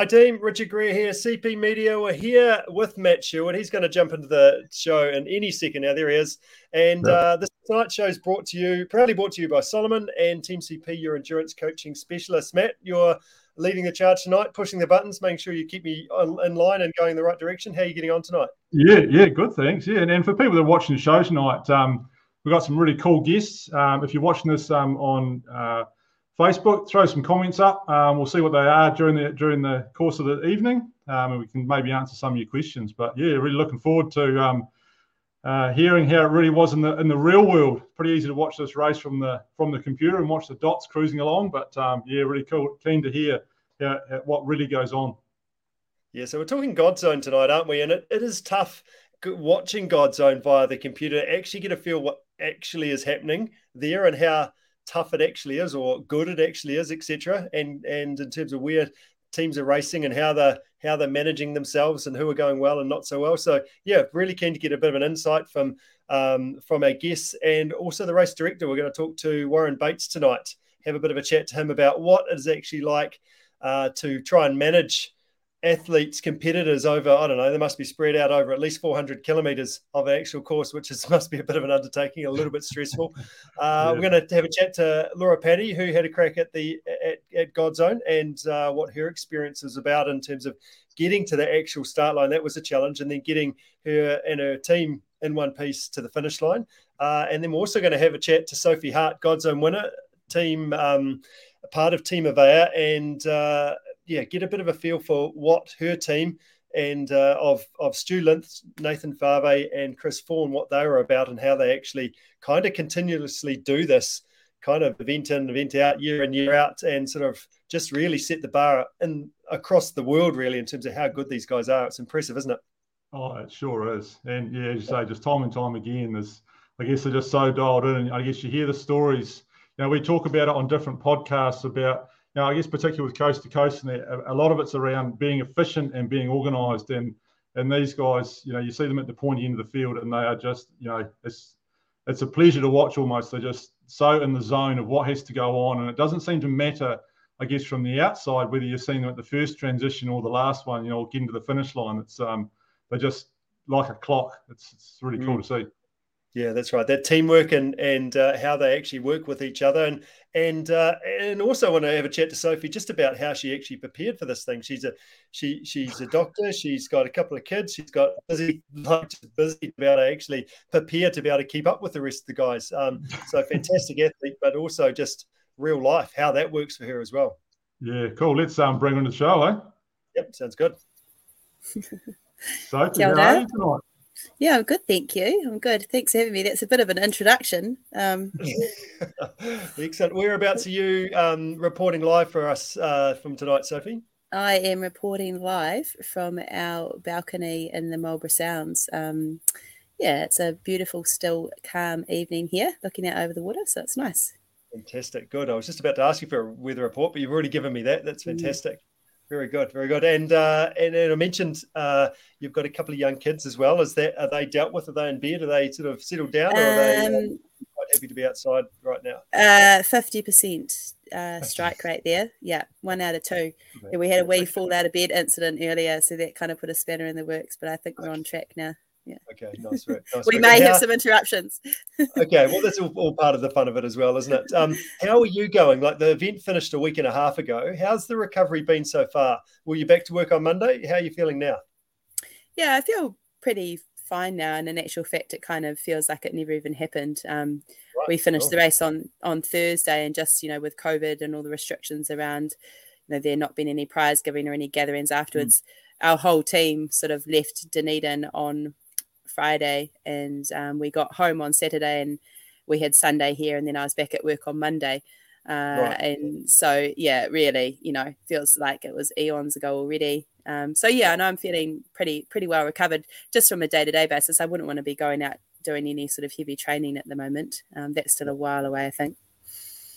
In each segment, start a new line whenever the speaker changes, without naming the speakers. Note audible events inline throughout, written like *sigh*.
Hi, team. Richard Greer here. CP Media. We're here with Matt Stewart. He's going to jump into the show in any second now. There he is. And uh, this tonight's show is brought to you, proudly brought to you by Solomon and Team CP, your endurance coaching specialist. Matt, you're leading the charge tonight, pushing the buttons, making sure you keep me in line and going the right direction. How are you getting on tonight?
Yeah, yeah, good. Thanks. Yeah, and, and for people that are watching the show tonight, um, we've got some really cool guests. Um, if you're watching this um, on uh, Facebook, throw some comments up. Um, we'll see what they are during the during the course of the evening, um, and we can maybe answer some of your questions. But yeah, really looking forward to um, uh, hearing how it really was in the in the real world. Pretty easy to watch this race from the from the computer and watch the dots cruising along, but um, yeah, really cool. Keen to hear how, how, what really goes on.
Yeah, so we're talking Godzone tonight, aren't we? And it, it is tough watching Godzone via the computer. Actually, get a feel what actually is happening there and how tough it actually is or good it actually is, etc. And and in terms of where teams are racing and how they're how they're managing themselves and who are going well and not so well. So yeah, really keen to get a bit of an insight from um, from our guests and also the race director. We're going to talk to Warren Bates tonight. Have a bit of a chat to him about what it is actually like uh, to try and manage athletes, competitors over, I don't know, they must be spread out over at least 400 kilometers of an actual course, which is *laughs* must be a bit of an undertaking, a little bit stressful. *laughs* Uh, yeah. We're going to have a chat to Laura Paddy, who had a crack at the at, at Godzone and uh, what her experience is about in terms of getting to the actual start line. That was a challenge, and then getting her and her team in one piece to the finish line. Uh, and then we're also going to have a chat to Sophie Hart, Godzone winner, team um, part of Team Avaya, and uh, yeah, get a bit of a feel for what her team and uh, of of Stu Lynch, Nathan Fa'avae, and Chris Forne, what they were about, and how they actually kind of continuously do this kind of event in, event out, year in, year out, and sort of just really set the bar in across the world, really, in terms of how good these guys are. It's impressive, isn't it?
Oh, it sure is. And yeah, as you say, just time and time again, there's I guess they're just so dialed in. And I guess you hear the stories. You know, we talk about it on different podcasts about you know, I guess particularly with coast to coast, and a lot of it's around being efficient and being organised. And and these guys, you know, you see them at the pointy end of the field, and they are just, you know, it's it's a pleasure to watch. Almost, they're just so in the zone of what has to go on, and it doesn't seem to matter, I guess, from the outside whether you're seeing them at the first transition or the last one, you know, getting to the finish line. It's um, they're just like a clock. It's it's really mm. cool to see.
Yeah, that's right. That teamwork and and uh, how they actually work with each other, and and uh, and also want to have a chat to Sophie just about how she actually prepared for this thing. She's a she she's a doctor. She's got a couple of kids. She's got busy *laughs* like busy to be able to actually prepare to be able to keep up with the rest of the guys. Um, so fantastic *laughs* athlete, but also just real life how that works for her as well.
Yeah, cool. Let's um bring her on the show, eh?
Yep, sounds good.
Sophie, *laughs* how are you tonight?
Yeah, I'm good, thank you. I'm good. Thanks for having me. That's a bit of an introduction. Um, *laughs*
Excellent. Whereabouts are you um, reporting live for us uh, from tonight, Sophie?
I am reporting live from our balcony in the Marlborough Sounds. Um, yeah, it's a beautiful, still, calm evening here, looking out over the water, so it's nice.
Fantastic. Good. I was just about to ask you for a weather report, but you've already given me that. That's mm. fantastic. Mm. Very good, very good. And uh, and, and I mentioned uh, you've got a couple of young kids as well. Is that are they dealt with? Are they in bed? Are they sort of settled down, or are they um, quite happy to be outside right now?
Uh, fifty percent uh, strike rate there. Yeah, one out of two. Yeah, we had a wee fall out of bed incident earlier, so that kind of put a spanner in the works. But I think we're on track now. Yeah.
Okay. Nice. Nice *laughs*
we may have some interruptions. *laughs*
okay. Well, that's all, all, part of the fun of it as well, isn't it? Um, how are you going? Like the event finished a week and a half ago. How's the recovery been so far? Were you back to work on Monday? How are you feeling now?
Yeah, I feel pretty fine now. And in actual fact, it kind of feels like it never even happened. Um, right. We finished cool. the race on on Thursday, and just you know with COVID and all the restrictions around, you know, there not been any prize giving or any gatherings afterwards. Mm. Our whole team sort of left Dunedin on Friday, and um, we got home on Saturday, and we had Sunday here, and then I was back at work on Monday. Uh, right. And so, yeah, really, you know, feels like it was eons ago already. Um, so yeah, I know I'm feeling pretty pretty well recovered just from a day to day basis. I wouldn't want to be going out doing any sort of heavy training at the moment. Um, that's still a while away, I think.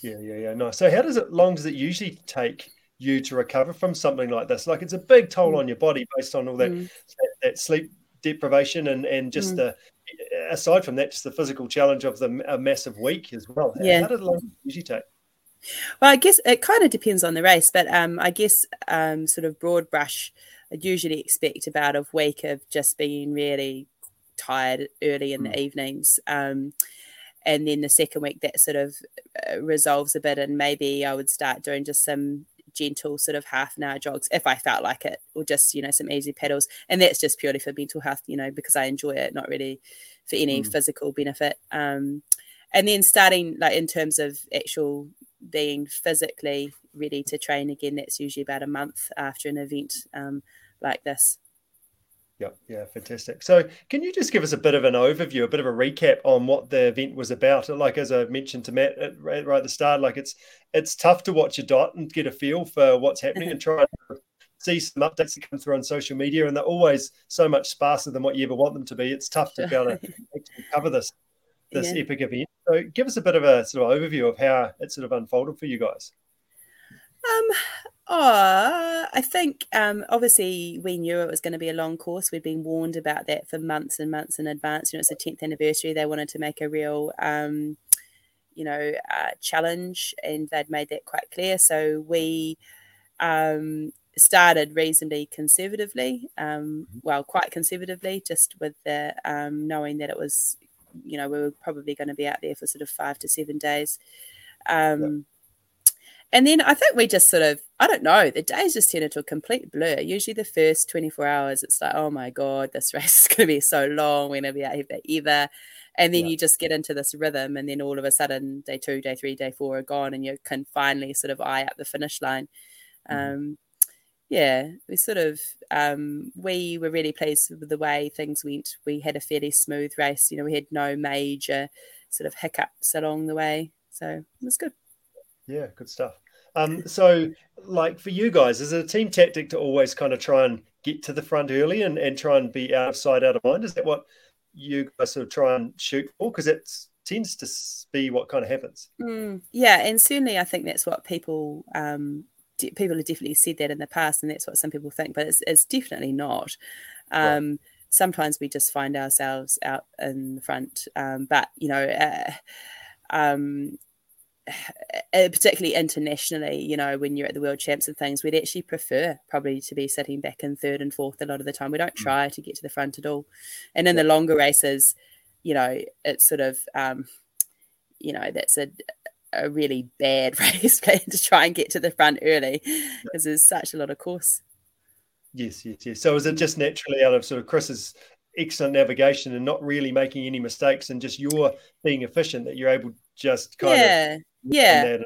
Yeah, yeah, yeah. Nice. So, how does it long does it usually take you to recover from something like this? Like, it's a big toll mm. on your body based on all that mm. that, that sleep deprivation and and just mm. the aside from that, just the physical challenge of the a massive week as well.
Yeah.
How did it usually take?
Well, I guess it kind of depends on the race, but um, I guess um, sort of broad brush, I'd usually expect about a week of just being really tired early in mm. the evenings. Um, and then the second week that sort of uh, resolves a bit, and maybe I would start doing just some gentle sort of half an hour jogs if I felt like it, or just you know some easy pedals, and that's just purely for mental health, you know, because I enjoy it, not really for any mm. physical benefit. Um, and then starting like in terms of actual being physically ready to train again, that's usually about a month after an event um, like this.
Yeah, yeah, fantastic. So, can you just give us a bit of an overview, a bit of a recap on what the event was about? Like as I mentioned to Matt at, right, right at the start, like it's it's tough to watch a dot and get a feel for what's happening and try and see some updates that come through on social media, and they're always so much sparser than what you ever want them to be. It's tough to be able to *laughs* cover this this yeah. epic event. So, give us a bit of a sort of overview of how it sort of unfolded for you guys.
Um, oh, I think um, obviously we knew it was going to be a long course. We'd been warned about that for months and months in advance. You know, it's the tenth anniversary. They wanted to make a real, um, you know, uh, challenge, and they'd made that quite clear. So we um, started reasonably conservatively, um, mm-hmm. well, quite conservatively, just with the um, knowing that it was, you know, we were probably going to be out there for sort of five to seven days. Um, and then I think we just sort of, I don't know, the days just turn into a complete blur. Usually the first 24 hours, it's like, oh my God, this *laughs* race is going to be so long. We're going to be out here forever. And then yeah. you just get into this rhythm. And then all of a sudden, day two, day three, day four are gone. And you can finally sort of eye up the finish line. Mm-hmm. Um, yeah, we sort of, um, we were really pleased with the way things went. We had a fairly smooth race. You know, we had no major sort of hiccups along the way. So it was good.
Yeah, good stuff. Um, so, like for you guys, is it a team tactic to always kind of try and get to the front early and, and try and be out of sight, out of mind? Is that what you guys sort of try and shoot for? Because it tends to be what kind of happens.
Mm, yeah, and certainly I think that's what people um, people have definitely said that in the past, and that's what some people think, but it's, it's definitely not. Um, right. Sometimes we just find ourselves out in the front, um, but you know. Uh, um, *sighs* particularly internationally, you know, when you're at the world champs and things, we'd actually prefer probably to be sitting back in third and fourth a lot of the time. We don't mm. try to get to the front at all. And in the longer races, you know, it's sort of, um, you know, that's a, a really bad *laughs* race plan to try and get to the front early because there's such a lot of course.
Yes, yes, yes. So is it just naturally out of sort of Chris's excellent navigation and not really making any mistakes and just you're being efficient that you're able just kind
yeah.
of
yeah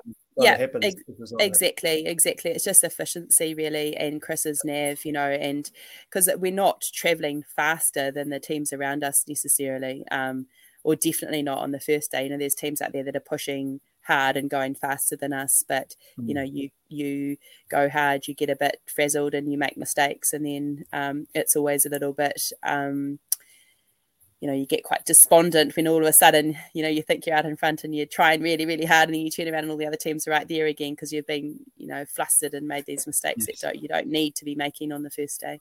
yeah ex- exactly exactly it's just efficiency really and chris's nav you know and because we're not traveling faster than the teams around us necessarily um or definitely not on the first day you know there's teams out there that are pushing hard and going faster than us but mm. you know you you go hard you get a bit frazzled and you make mistakes and then um, it's always a little bit um, you know you get quite despondent when all of a sudden you know you think you're out in front and you're trying really really hard and then you turn around and all the other teams are right there again because you've been you know flustered and made these mistakes yes. that don't, you don't need to be making on the first day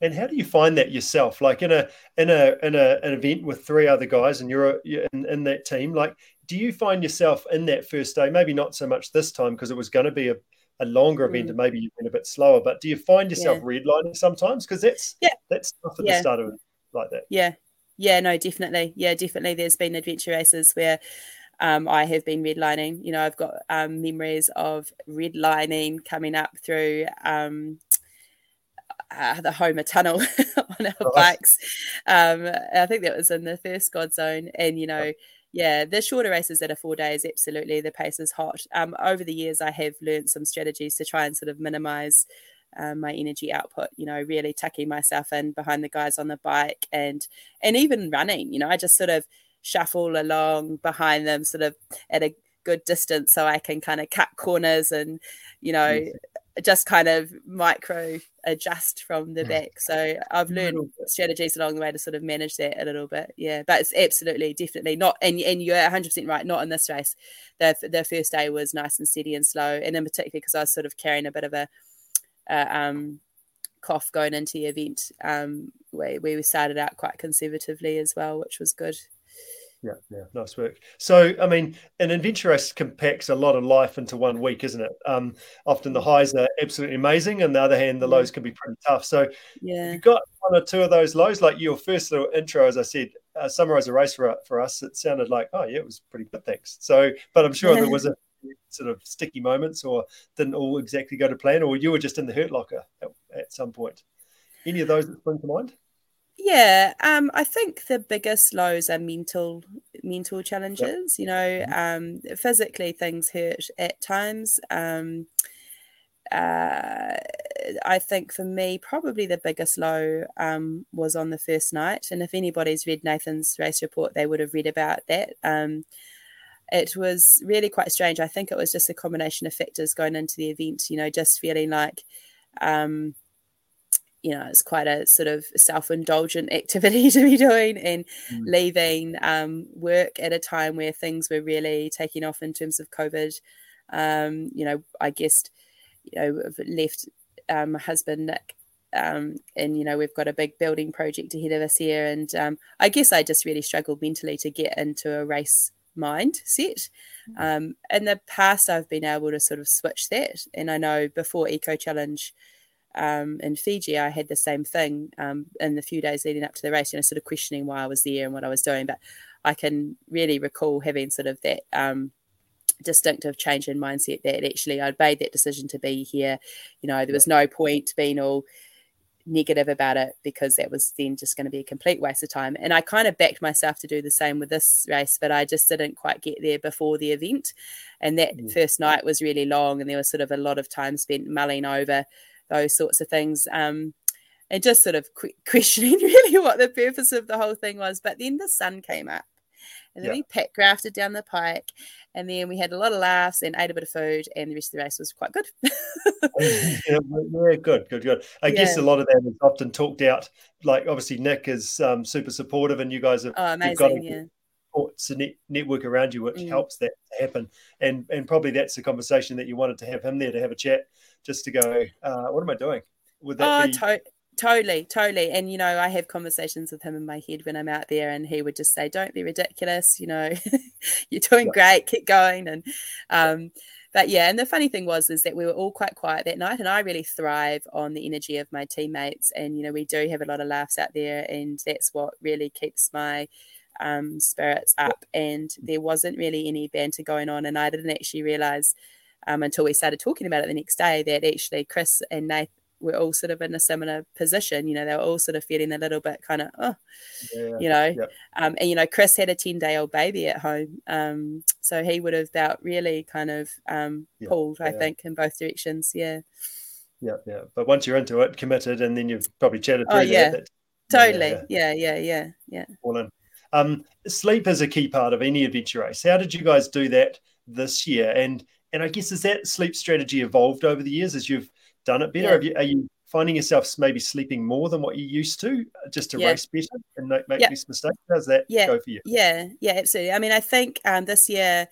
and how do you find that yourself like in a in a in a, an event with three other guys and you're, you're in, in that team like do you find yourself in that first day maybe not so much this time because it was going to be a a longer event mm. and maybe you've been a bit slower but do you find yourself yeah. redlining sometimes because that's
yeah
that's tough at yeah. the start of it like that
yeah yeah, no, definitely. Yeah, definitely. There's been adventure races where um, I have been redlining. You know, I've got um, memories of redlining coming up through um, uh, the Homer Tunnel *laughs* on our oh. bikes. Um, I think that was in the first God Zone. And, you know, yeah, the shorter races that are four days, absolutely, the pace is hot. Um, over the years, I have learned some strategies to try and sort of minimize um, my energy output you know really tucking myself in behind the guys on the bike and and even running you know i just sort of shuffle along behind them sort of at a good distance so i can kind of cut corners and you know yes. just kind of micro adjust from the back. So i've learned strategies along the way to sort of manage that a little bit. Yeah but it's absolutely definitely not and, and you're 100% right not in this race. The, the first day was nice and steady and slow and in particular because i was sort of carrying a bit of a uh, um, cough going into the event um, where, where we started out quite conservatively as well, which was good.
Yeah, yeah, nice work. So, I mean, an adventure race compacts a lot of life into one week, isn't it? Um, often the highs are absolutely amazing, and the other hand, the lows can be pretty tough. So,
yeah,
you got one or two of those lows, like your first little intro, as I said, uh, summarize a race for for us. It sounded like, oh yeah, it was pretty good, thanks. So, but I'm sure there *laughs* was a sort of sticky moments, or didn't all exactly go to plan, or you were just in the hurt locker at, at some point. Any of those that spring to mind?
Yeah, um, I think the biggest lows are mental mental challenges. Yep. You know, mm-hmm. um, physically things hurt at times. Um, uh, I think for me, probably the biggest low um, was on the first night. And if anybody's read Nathan's race report, they would have read about that. Um, it was really quite strange. I think it was just a combination of factors going into the event. You know, just feeling like um, you know it's quite a sort of self-indulgent *laughs* activity to be doing and mm. leaving um, work at a time where things were really taking off in terms of covid um, you know i guess you know left um, my husband nick um, and you know we've got a big building project ahead of us here and um, i guess i just really struggled mentally to get into a race mindset mm. um, in the past i've been able to sort of switch that and i know before eco challenge um, in Fiji, I had the same thing um, in the few days leading up to the race, you know, sort of questioning why I was there and what I was doing. But I can really recall having sort of that um, distinctive change in mindset that actually I'd made that decision to be here. You know, there was no point being all negative about it because that was then just going to be a complete waste of time. And I kind of backed myself to do the same with this race, but I just didn't quite get there before the event. And that mm. first night was really long, and there was sort of a lot of time spent mulling over those sorts of things. Um, and just sort of *laughs* questioning really what the purpose of the whole thing was. But then the sun came up, and then yeah. we pack rafted down the Pyke, and then we had a lot of laughs and ate a bit of food, and the rest of the race was quite good. *laughs*
yeah, yeah, good, good, good. I yeah. guess a lot of that is often talked out. Like obviously Nick is um, super supportive, and you guys have,
oh, amazing, got a,
yeah. Net, network around you which mm. helps that happen and and probably that's the conversation that you wanted to have him there to have a chat just to go, uh, what am I doing?
Would that oh, be... to- totally, totally. And you know, I have conversations with him in my head when I'm out there, and he would just say, "Don't be ridiculous. You know, *laughs* you're doing great. Keep going." And um, but yeah, and the funny thing was is that we were all quite quiet that night, and I really thrive on the energy of my teammates, and you know, we do have a lot of laughs out there, and that's what really keeps my um, spirits up. And there wasn't really any banter going on, and I didn't actually realize um, until we started talking about it the next day that actually Chris and Nate were all sort of in a similar position. You know, they were all sort of feeling a little bit kind of, oh, yeah, you know. Um, and, you know, Chris had a 10 day old baby at home. Um, so he would have felt really kind of um, yeah, pulled, I think, in both directions. Yeah.
Yeah. Yeah. But once you're into it, committed, and then you've probably chatted
oh,
through
oh, yeah. that. Totally. Yeah. Yeah. Yeah. Yeah.
All in. Um, sleep is a key part of any adventure race. How did you guys do that this year? And and I guess has that sleep strategy evolved over the years as you've done it better? Yeah. You, are you finding yourself maybe sleeping more than what you used to uh, just to yeah. race better and make, make yeah. less mistakes? How's that
yeah.
go for you?
Yeah, yeah, absolutely. I mean, I think um, this year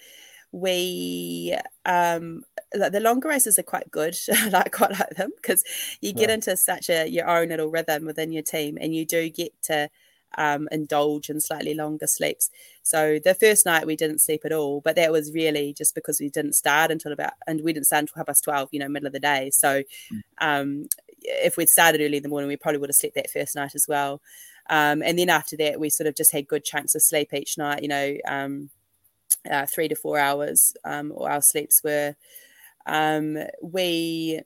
we um the longer races are quite good *laughs* i like quite like them because you get yeah. into such a your own little rhythm within your team and you do get to um, indulge in slightly longer sleeps. So the first night we didn't sleep at all, but that was really just because we didn't start until about, and we didn't start until half past 12, you know, middle of the day. So um, if we'd started early in the morning, we probably would have slept that first night as well. Um, and then after that, we sort of just had good chunks of sleep each night, you know, um, uh, three to four hours, um, or our sleeps were. Um, we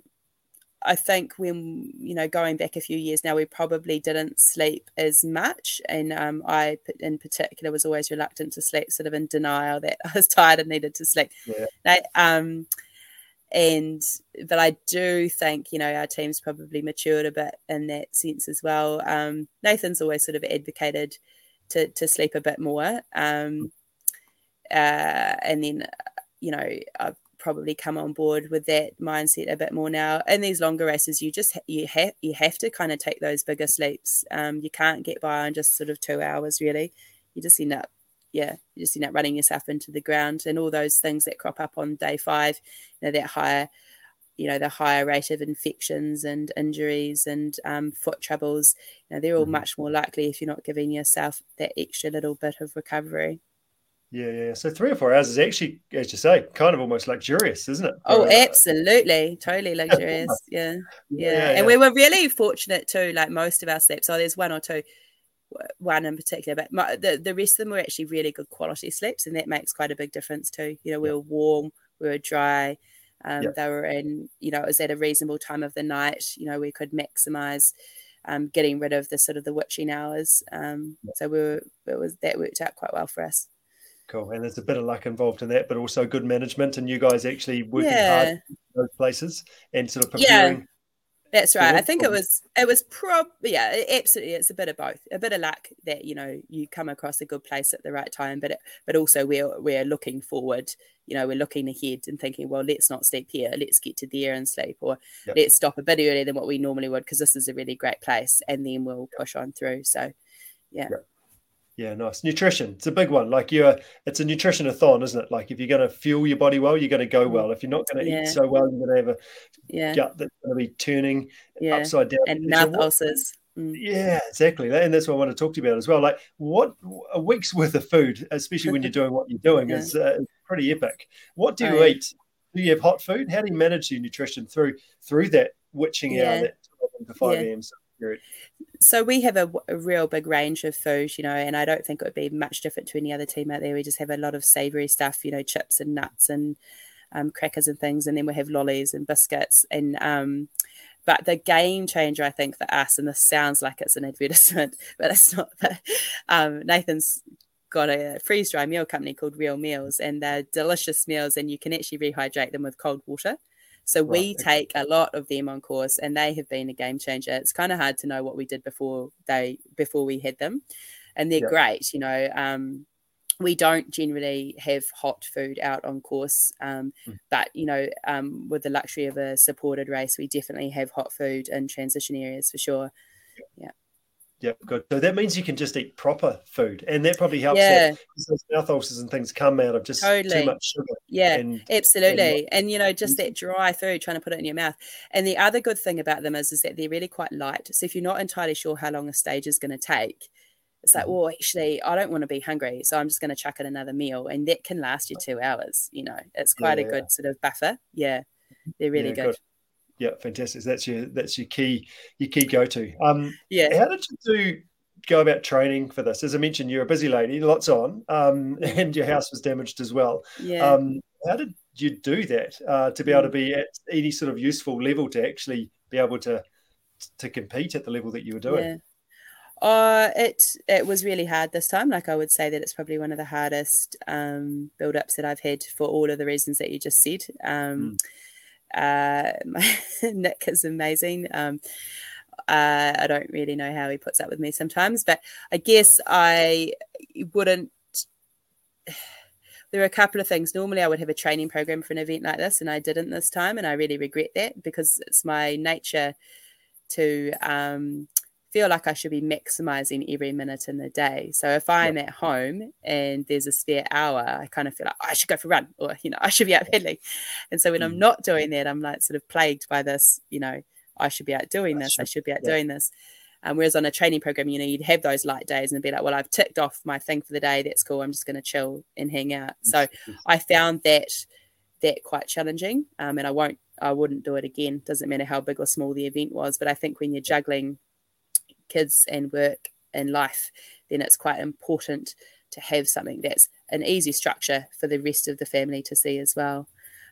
I think when you know going back a few years now, we probably didn't sleep as much, and um, I in particular was always reluctant to sleep, sort of in denial that *laughs* I was tired and needed to sleep. Yeah. um, and but I do think you know our team's probably matured a bit in that sense as well. Um, Nathan's always sort of advocated to to sleep a bit more, um, uh, and then you know I've probably come on board with that mindset a bit more now. In these longer races, you just you have you have to kind of take those bigger sleeps. Um, you can't get by on just sort of two hours really. You just end up yeah, you just end up running yourself into the ground and all those things that crop up on day five, you know, that higher you know the higher rate of infections and injuries and um, foot troubles you know they're all mm-hmm. much more likely if you're not giving yourself that extra little bit of recovery
Yeah, yeah. So three or four hours is actually, as you say, kind of almost luxurious, isn't it?
Oh, absolutely, totally *laughs* luxurious. yeah. yeah, yeah. And we were really fortunate too. Like most of our sleep, so there's one or two, one in particular, but my, the the rest of them were actually really good quality sleeps, and that makes quite a big difference too. You know, we were warm, we were dry. Um, They were in, you know, it was at a reasonable time of the night. You know, we could maximize um, getting rid of the sort of the witching hours. Um, so we were, it was that worked out quite well for us.
Cool. And there's a bit of luck involved in that, but also good management and you guys actually working yeah. hard in those places and sort of preparing.
Yeah. That's right. I think it was it was prob yeah, absolutely. It's a bit of both. A bit of luck that, you know, you come across a good place at the right time, but it, but also we're we're looking forward, you know, we're looking ahead and thinking, well, let's not sleep here, let's get to there and sleep, or yep. let's stop a bit earlier than what we normally would because this is a really great place and then we'll push on through. So yeah. Yep.
Yeah, nice. Nutrition. It's a big one. Like you're it's a nutrition-a-thon, isn't it? Like if you're gonna fuel your body well, you're gonna go mm. well. If you're not gonna yeah. eat so well, you're gonna have a yeah. gut that's gonna be turning yeah. upside down.
And mouth ulcers.
Mm. Yeah, exactly. And that's what I want to talk to you about as well. Like what a week's worth of food, especially when you're doing what you're doing, *laughs* yeah. is uh, pretty epic. What do you oh, eat? Do you have hot food? How do you manage your nutrition through through that witching hour, that 12 to 5 a.m.
so we have a, a, real big range of food, you know, and I don't think it would be much different to any other team out there. We just have a lot of savory stuff, you know, chips and nuts and um, crackers and things, and then we have lollies and biscuits. And um, but the game changer, I think, for us, and this sounds like it's an advertisement, *laughs* but it's not. But, um, Nathan's got a freeze dry meal company called Real Meals, and they're delicious meals, and you can actually rehydrate them with cold water. So right. we take a lot of them on course, and they have been a game changer. It's kind of hard to know what we did before they before we had them, and they're yeah. great. You know, um, we don't generally have hot food out on course, um, mm. but you know, um, with the luxury of a supported race, we definitely have hot food in transition areas for sure. Yeah.
Yep, good. So that means you can just eat proper food, and that probably helps. Yeah. those mouth ulcers and things come out of just totally. too much sugar.
Yeah, and, absolutely. And, and, you know, just that dry food, trying to put it in your mouth. And the other good thing about them is, is that they're really quite light. So if you're not entirely sure how long a stage is going to take, it's like, mm-hmm. well, actually, I don't want to be hungry, so I'm just going to chuck in another meal, and that can last you two hours. You know, it's quite yeah, a good sort of buffer. Yeah, they're really yeah, good. good.
Yeah, fantastic. That's your that's your key your key go to. Um, yeah. How did you do go about training for this? As I mentioned, you're a busy lady, lots on, um, and your house was damaged as well.
Yeah.
Um, how did you do that uh, to be able to be at any sort of useful level to actually be able to to compete at the level that you were doing?
Yeah. Uh, it it was really hard this time. Like I would say that it's probably one of the hardest um, build ups that I've had for all of the reasons that you just said. Um, mm uh, *laughs* my, Nick is amazing. Um, uh, I don't really know how he puts up with me sometimes, but I guess I wouldn't. *sighs* There are a couple of things. Normally, I would have a training program for an event like this, and I didn't this time, and I really regret that because it's my nature to um, feel like I should be maximizing every minute in the day. So if I'm at home and there's a spare hour, I kind of feel like oh, I should go for a run or, you know, I should be out pedaling. And so when mm. I'm not doing that, I'm like sort of plagued by this, you know, I should be out doing this. I should be out yeah. doing this. Um, whereas on a training program, you know, you'd have those light days and be like, well, I've ticked off my thing for the day. That's cool. I'm just going to chill and hang out. So I found that that quite challenging. Um, and I won't, I wouldn't do it again. Doesn't matter how big or small the event was. But I think when you're juggling kids and work and life, then it's quite important to have something that's an easy structure for the rest of the family to see as well.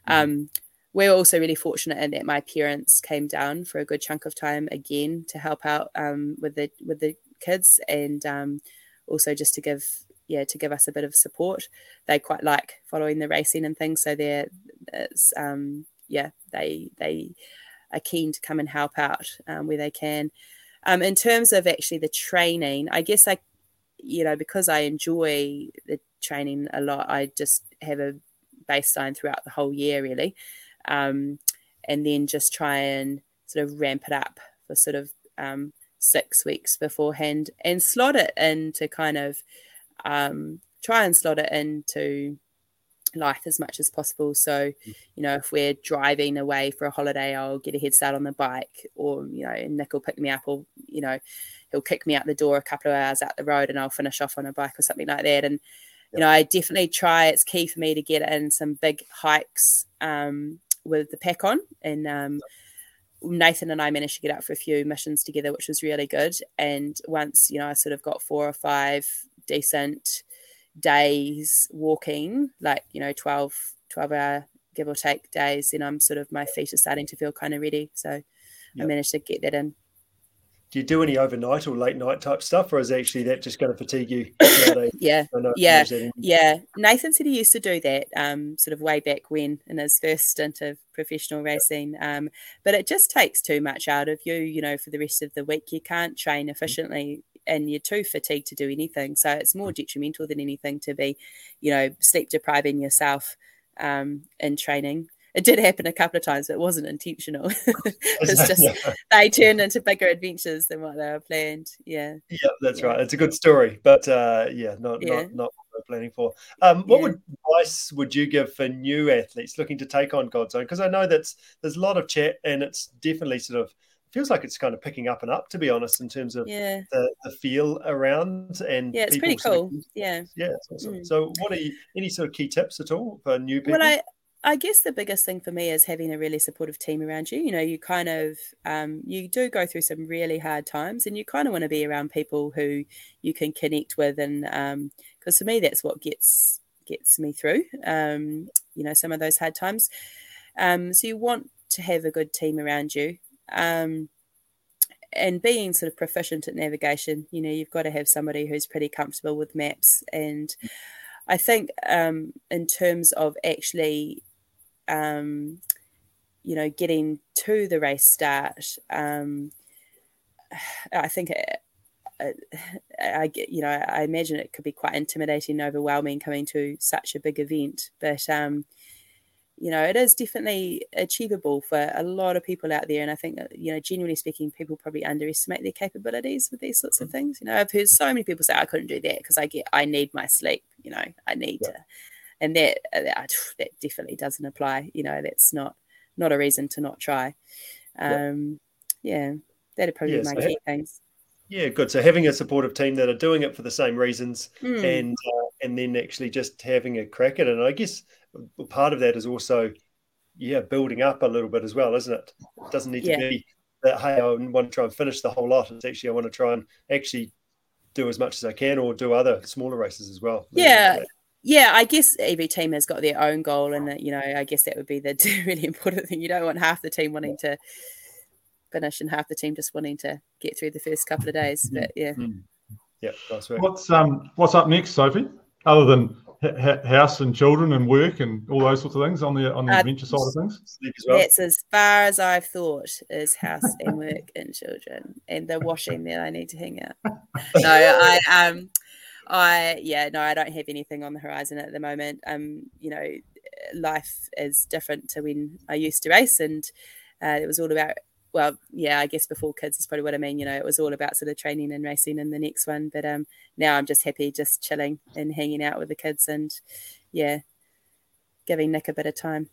Mm-hmm. Um, we're also really fortunate in that my parents came down for a good chunk of time again to help out um, with the with the kids and um, also just to give yeah to give us a bit of support. They quite like following the racing and things, so they're it's, um, yeah they they are keen to come and help out um, where they can. Um, in terms of actually the training, I guess I, you know, because I enjoy the training a lot, I just have a baseline throughout the whole year, really, um, and then just try and sort of ramp it up for sort of um, six weeks beforehand and slot it into kind of um, try and slot it into life as much as possible. So, mm. you know, if we're driving away for a holiday, I'll get a head start on the bike, or you know, Nick will pick me up, or you know, he'll kick me out the door a couple of hours out the road, and I'll finish off on a bike or something like that. And you know, I definitely try. It's key for me to get in some big hikes um, with the pack on, and um, Nathan and I managed to get out for a few missions together, which was really good. And once you know, I sort of got four or five decent days walking, like you know, 12, 12 hour give or take days, then I'm sort of my feet are starting to feel kind of ready. So yep. I managed to get that in
do you do any overnight or late night type stuff, or is actually that just going to fatigue you? *coughs*
yeah, yeah, yeah. Nathan said he used to do that, um, sort of way back when in his first stint of professional racing. Um, but it just takes too much out of you, you know, for the rest of the week. You can't train mm. efficiently, and you're too fatigued to do anything. So it's more detrimental than anything to be, you know, sleep depriving yourself um, in training it did happen a couple of times, but it wasn't intentional. *laughs* it's just yeah. *laughs* they turned into bigger adventures than what they were planned. Yeah.
Yeah, that's yeah. right. It's a good story, but uh, yeah, not yeah. not not what we're planning for. Um, what would advice would you give for new athletes looking to take on Godzone? Because I know that's there's a lot of chat, and it's definitely sort of feels like it's kind of picking up and up to be honest in terms of
yeah.
the, the feel around and
yeah it's pretty cool of, yeah
yeah awesome. mm. so what are you any sort of key tips at all for new people
well I I guess the biggest thing for me is having a really supportive team around you. You know, you kind of um, you do go through some really hard times, and you kind of want to be around people who you can connect with, and because um, for me, that's what gets gets me through. Um, you know, some of those hard times. Um, so you want to have a good team around you, um, and being sort of proficient at navigation. You know, you've got to have somebody who's pretty comfortable with maps and. I think um, in terms of actually um, you know, getting to the race start, um, I think it, I get, you know, I imagine it could be quite intimidating and overwhelming coming to such a big event, but um, you know, it is definitely achievable for a lot of people out there. And I think, you know, generally speaking, people probably underestimate their capabilities with these sorts of mm. things. You know, I've heard so many people say, I couldn't do that because I get, I need my sleep, you know, I need yeah. to and that uh, that *sighs* definitely doesn't apply. You know, that's not not a reason to not try. Um, yeah. yeah, that'd probably yeah, be my so key ha- things.
Yeah, good. So having a supportive team that are doing it for the same reasons, mm. and uh, and then actually just having a crack at it. And I guess part of that is also, yeah, building up a little bit as well, isn't it? It doesn't need to be that hey, I want to try and finish the whole lot. It's actually I want to try and actually do as much as I can, or do other smaller races as well.
Yeah, yeah, I guess every team has got their own goal, and that you know, I guess that would be the *laughs* really important thing. You don't want half the team wanting to finish and half the team just wanting to get through the first couple of days. But yeah,
mm. yeah, that's right.
What's um what's up next, Sophie? Other than house and children and work and all those sorts of things on the on the uh, adventure side of things.
Well. That's as far as I've thought is house and work *laughs* and children and the washing that I need to hang out. *laughs* No, I um I yeah no I don't have anything on the horizon at the moment. Um, you know, life is different to when I used to race, and uh, it was all about well, yeah, I guess before kids is probably what I mean. You know, it was all about sort of training and racing in the next one. But um, now I'm just happy, just chilling and hanging out with the kids, and yeah, giving Nick a bit of time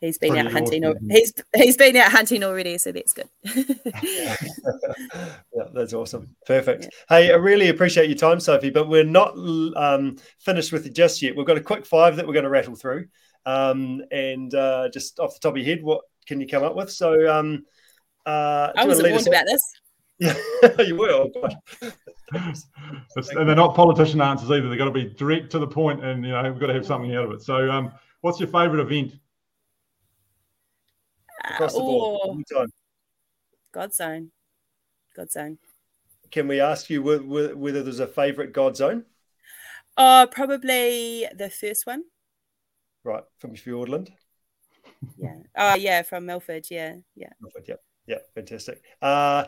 he's been Pretty out hunting. Awesome. He's he's been out hunting already, so that's good. *laughs*
yeah, that's awesome. Perfect. Yeah. Hey, I really appreciate your time, Sophie. But we're not um, finished with it just yet. We've got a quick five that we're going to rattle through, um, and uh, just off the top of your head, what can you come up with? So, um, uh,
I wasn't warned about this.
Yeah, *laughs* you will. *laughs*
and they're not politician answers either. They've got to be direct to the point, and you know we've got to have something out of it. So, um, what's your favourite event?
across the board.
Oh. God zone. God zone.
Can we ask you whether there's a favourite God zone?
Oh, probably the first one.
Right, from Fiordland.
Yeah. Oh, yeah, from Milford. Yeah, yeah.
Milford. Yeah, yeah. Fantastic. Uh,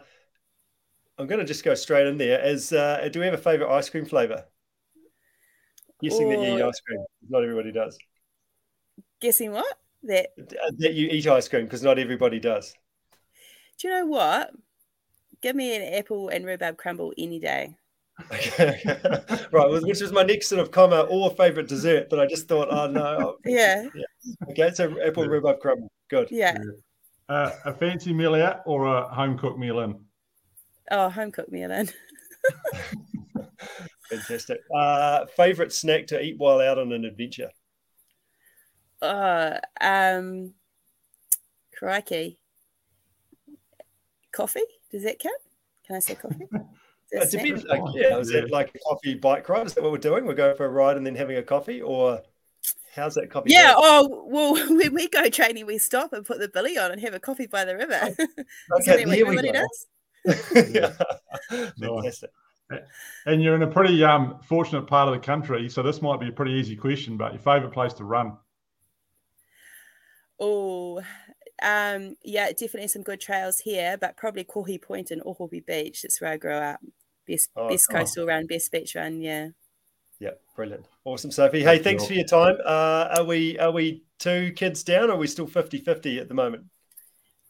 I'm going to just go straight in there. As uh, do we have a favourite ice cream flavour? Guessing that you eat ice cream. Not everybody does.
Guessing what? that
that you eat ice cream because not everybody does.
Do you know what? Give me an apple and rhubarb crumble any day.
Okay. *laughs* right, which was my next sort of comma or favorite dessert, but I just thought, oh no. *laughs*
Yeah.
yeah. Okay, so apple rhubarb crumble. Good.
Yeah.
Uh, a fancy meal out or a home cooked meal in?
Oh, home cooked meal in. *laughs*
Fantastic. Uh, favorite snack to eat while out on an adventure?
Uh, um, crikey. Coffee? Does that count? Can I say coffee? *laughs*
It depends. Like, yeah, is it like a coffee bike ride? Is that what we're doing? We're going for a ride and then having a coffee, or how's that coffee?
Yeah. Going? Oh, well, *laughs* when we go training, we stop and put the billy on and have a coffee by the river. *laughs*
Okay, here we go. Does? *laughs* yeah.
Fantastic. And you're in a pretty um, fortunate part of the country, so this might be a pretty easy question. But your favourite place to run?
Oh, um, yeah, definitely some good trails here, but probably Kohi Point and Ohope Beach. That's where I grew up. Best oh, best oh. coastal run, best beach run. Yeah.
Yeah, brilliant, awesome, Sophie. Hey, thanks for your time. Uh, are we are we two kids down, or are we still 50-50 at the moment?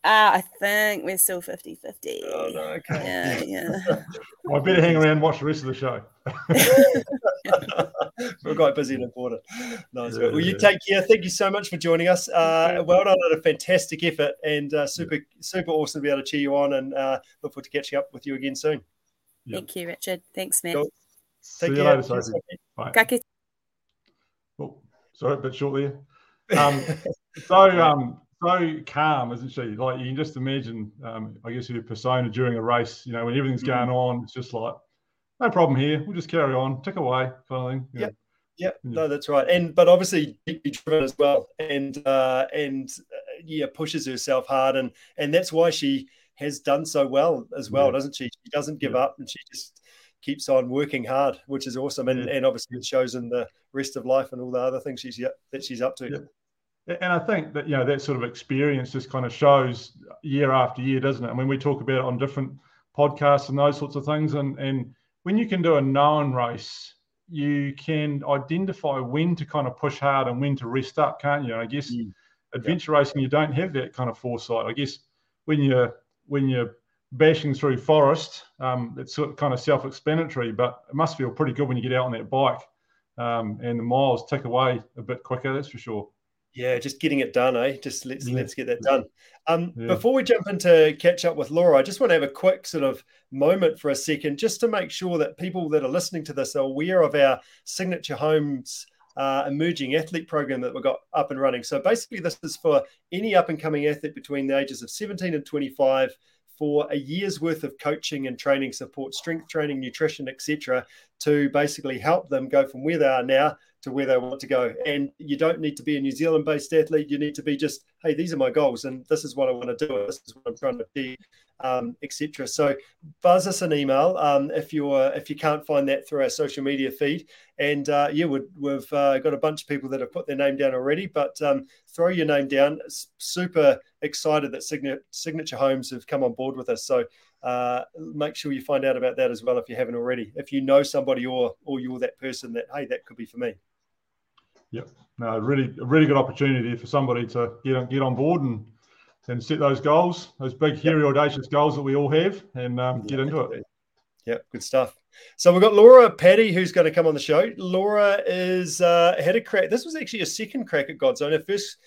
Uh, I think we're still 50 50.
Oh, no, okay.
Yeah, yeah. *laughs*
well, I better hang around and watch the rest of the show. *laughs*
we're quite busy and important. Nice. Yeah, well, you take care. Thank you so much for joining us. Uh, well done on a fantastic effort and uh, super, super awesome to be able to cheer you on and uh, look forward to catching up with you again soon.
Thank you, Richard. Thanks, Matt. Cool.
Take See care. Later, Oh, sorry, a bit short there. *laughs* Um, so, um, so calm, isn't she? Like you can just imagine, um, I guess, your persona during a race. You know, when everything's mm. going on, it's just like, no problem here. We'll just carry on, tick away, kind of thing.
Yeah. Yeah, no, that's right, and but obviously deeply driven as well, and uh, and uh, yeah, pushes herself hard, and and that's why she has done so well as well, yeah. doesn't she? She doesn't give yeah. up, and she just keeps on working hard, which is awesome, and yeah. and obviously it shows in the rest of life and all the other things she's that she's up to.
And I think that you know that sort of experience just kind of shows year after year, doesn't it? I mean, we talk about it on different podcasts and those sorts of things. And and when you can do a known race, you can identify when to kind of push hard and when to rest up, can't you? And I guess mm. adventure yeah. racing, you don't have that kind of foresight. I guess when you're when you're bashing through forest, um, it's kind of self-explanatory, but it must feel pretty good when you get out on that bike um, and the miles tick away a bit quicker. That's for sure.
Yeah, just getting it done, eh? Just let's yeah. let's get that done. Um, yeah. Before we jump into catch up with Laura, I just want to have a quick sort of moment for a second, just to make sure that people that are listening to this are aware of our signature homes uh, emerging athlete program that we've got up and running. So basically, this is for any up and coming athlete between the ages of 17 and 25 for a year's worth of coaching and training support, strength training, nutrition, etc., to basically help them go from where they are now to where they want to go. And you don't need to be a New Zealand based athlete. You need to be just, hey, these are my goals and this is what I want to do. This is what I'm trying to be, um, etc. So buzz us an email um, if you're if you can't find that through our social media feed. And uh, yeah, we have uh, got a bunch of people that have put their name down already, but um, throw your name down. Super excited that Signature Homes have come on board with us. So uh, make sure you find out about that as well if you haven't already. If you know somebody or or you're that person that hey, that could be for me.
Yep. No, really, a really good opportunity for somebody to get on, get on board and and set those goals, those big, hairy, yep. audacious goals that we all have, and um, get into it.
Yeah, good stuff. So we've got Laura Paddy who's going to come on the show. Laura is uh, had a crack. This was actually a second crack at Godzone. Her first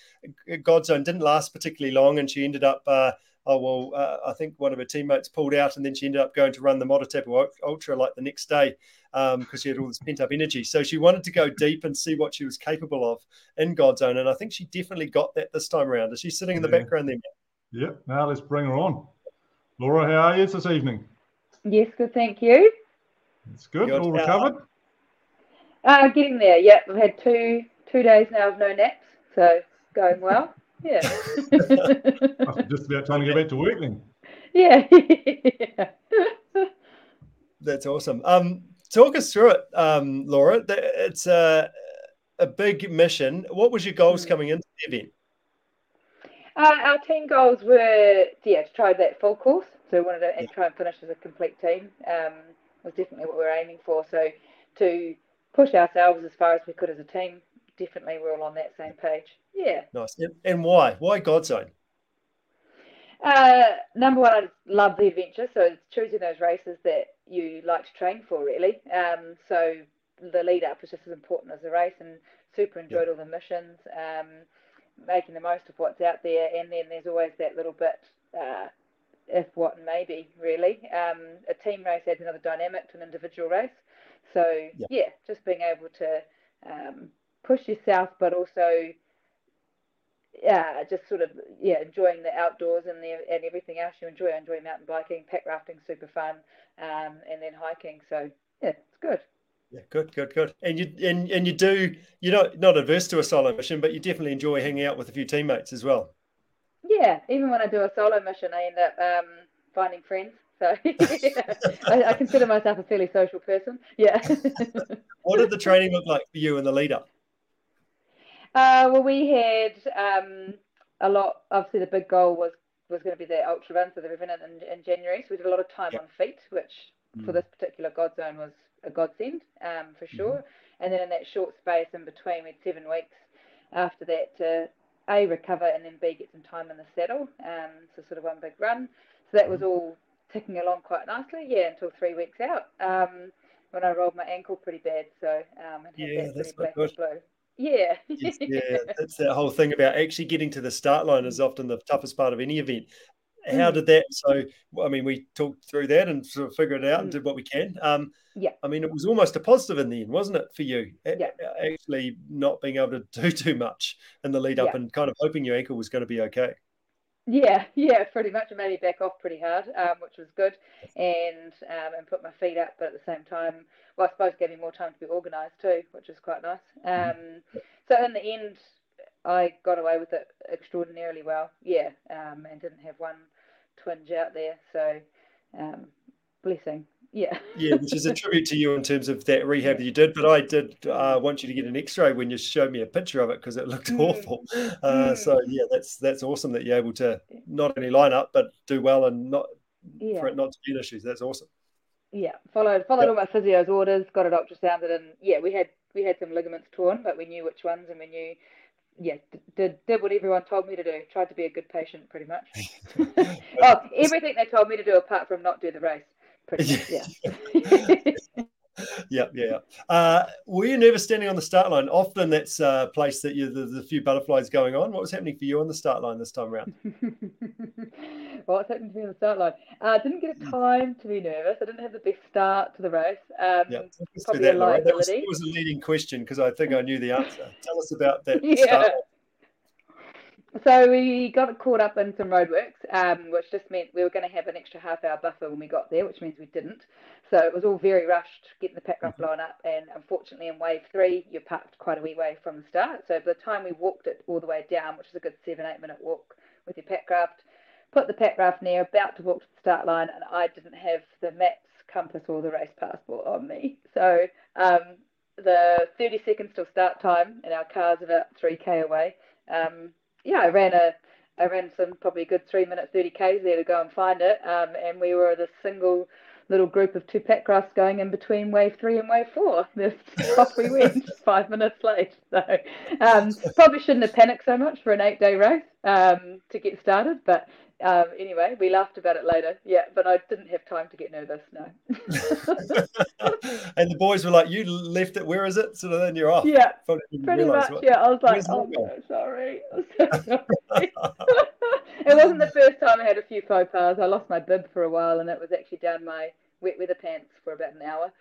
Godzone didn't last particularly long, and she ended up uh, oh well, uh, I think one of her teammates pulled out, and then she ended up going to run the Motutapu Ultra like the next day because um, she had all this pent up energy. So she wanted to go deep and see what she was capable of in Godzone, and I think she definitely got that this time around. Is she sitting in the yeah. background there?
Yep. Now let's bring her on. Laura, how are you this evening?
Yes, good, thank you.
It's good. good. All recovered?
Uh, getting there. Yep, I've had two two days now of no naps, so going well. Yeah. *laughs*
just about time to get back to work then. *laughs*
Yeah.
That's awesome. Um, talk us through it, um, Laura. It's a, a big mission. What was your goals mm. coming into the event?
Uh, our team goals were yeah to try that full course. So we wanted to yeah. try and finish as a complete team. Um, was definitely what we were aiming for. So to push ourselves as far as we could as a team, definitely we're all on that same page. Yeah.
Nice. And why? Why Godzone?
Uh, number one, I love the adventure. So it's choosing those races that you like to train for, really. Um, so the lead up was just as important as the race, and super enjoyed yeah. all the missions, um, making the most of what's out there. And then there's always that little bit maybe really. Um, a team race adds another dynamic to an individual race. So yeah, yeah just being able to um, push yourself, but also yeah, just sort of yeah, enjoying the outdoors and the and everything else you enjoy. I enjoy mountain biking, pack rafting, super fun, um, and then hiking. So yeah, it's good.
Yeah, good, good, good. And you and, and you do you're not not averse to a solo mission, but you definitely enjoy hanging out with a few teammates as well.
Yeah, even when I do a solo mission, I end up um, finding friends. So *laughs* yeah, I, I, consider myself a fairly social person. Yeah. *laughs*
what did the training look like for you and the leader?
Uh, well, we had um, a lot. Obviously, the big goal was was going to be the ultra run, so the Revenant in, in January. So we did a lot of time yep. on feet, which mm. for this particular Godzone was a godsend um, for mm-hmm. sure. Mm. And then in that short space in between, we had seven weeks after that to a recover and then b get some time in the saddle. Um, so sort of one big run. So that was mm-hmm. all ticking along quite nicely. Yeah, until three weeks out um, when I rolled my ankle pretty bad. So um, and had
yeah,
that
that's
black
good.
blue. Yeah. *laughs*
yeah, that's that whole thing about actually getting to the start line is often the toughest part of any event. How mm. did that? So, I mean, we talked through that and sort of figured it out mm. and did what we can. Um,
yeah.
I mean, it was almost a positive in the end, wasn't it, for you?
Yeah.
Actually, not being able to *laughs* do too much in the lead up yeah. and kind of hoping your ankle was going to be okay.
Yeah, yeah, pretty much. It made me back off pretty hard, um, which was good, and um, and put my feet up, but at the same time, well, I suppose it gave me more time to be organised too, which was quite nice. Mm-hmm. Um, so in the end, I got away with it extraordinarily well. Yeah, um, and didn't have one twinge out there, so um, blessing. Yeah.
yeah, which is a tribute to you in terms of that rehab that you did. But I did uh, want you to get an X-ray when you showed me a picture of it because it looked mm. awful. Uh, mm. So yeah, that's that's awesome that you're able to not only line up but do well and not yeah. for it not to be an issue. That's awesome.
Yeah, followed followed yep. all my physio's orders, got it ultrasounded, and yeah, we had we had some ligaments torn, but we knew which ones, and we knew yeah, did did what everyone told me to do. Tried to be a good patient, pretty much. *laughs* *laughs* oh, everything they told me to do apart from not do the race yeah. *laughs*
yeah, yeah. Uh, were you nervous standing on the start line? Often that's a place that you, there's a few butterflies going on. What was happening for you on the start line this time around? *laughs*
What's happening to me on the start line? I uh, didn't get a time to be nervous. I didn't have the best start to the race. Um, yeah, probably that, a liability. That was,
that was, a leading question because I think I knew the answer. *laughs* Tell us about that yeah
so we got caught up in some roadworks, um, which just meant we were going to have an extra half hour buffer when we got there, which means we didn't. So it was all very rushed, getting the pack mm-hmm. line up, and unfortunately in wave three, you're parked quite a wee way from the start. So by the time we walked it all the way down, which is a good seven, eight minute walk with your Packraft, put the Packraft near, about to walk to the start line, and I didn't have the maps, compass, or the race passport on me. So um, the 30 seconds till start time, and our car's about 3k away. Um, yeah, I ran a I ran some probably a good three minute thirty k's there to go and find it, um, and we were the single little group of two Packrafts going in between wave three and wave four. *laughs* This off we went, *laughs* five minutes late. *laughs* So um, probably shouldn't have panicked so much for an eight day race um, to get started, but um, anyway, we laughed about it later. Yeah, but I didn't have time to get nervous. No. *laughs*
and the boys were like, "You left it. Where is it?" So then you're off.
Yeah, pretty much. What, yeah, I was like, "Oh, no, sorry." *laughs* *laughs* sorry. it wasn't the first time I had a few faux pas. I lost my bib for a while, and it was actually down my wet weather pants for about an hour.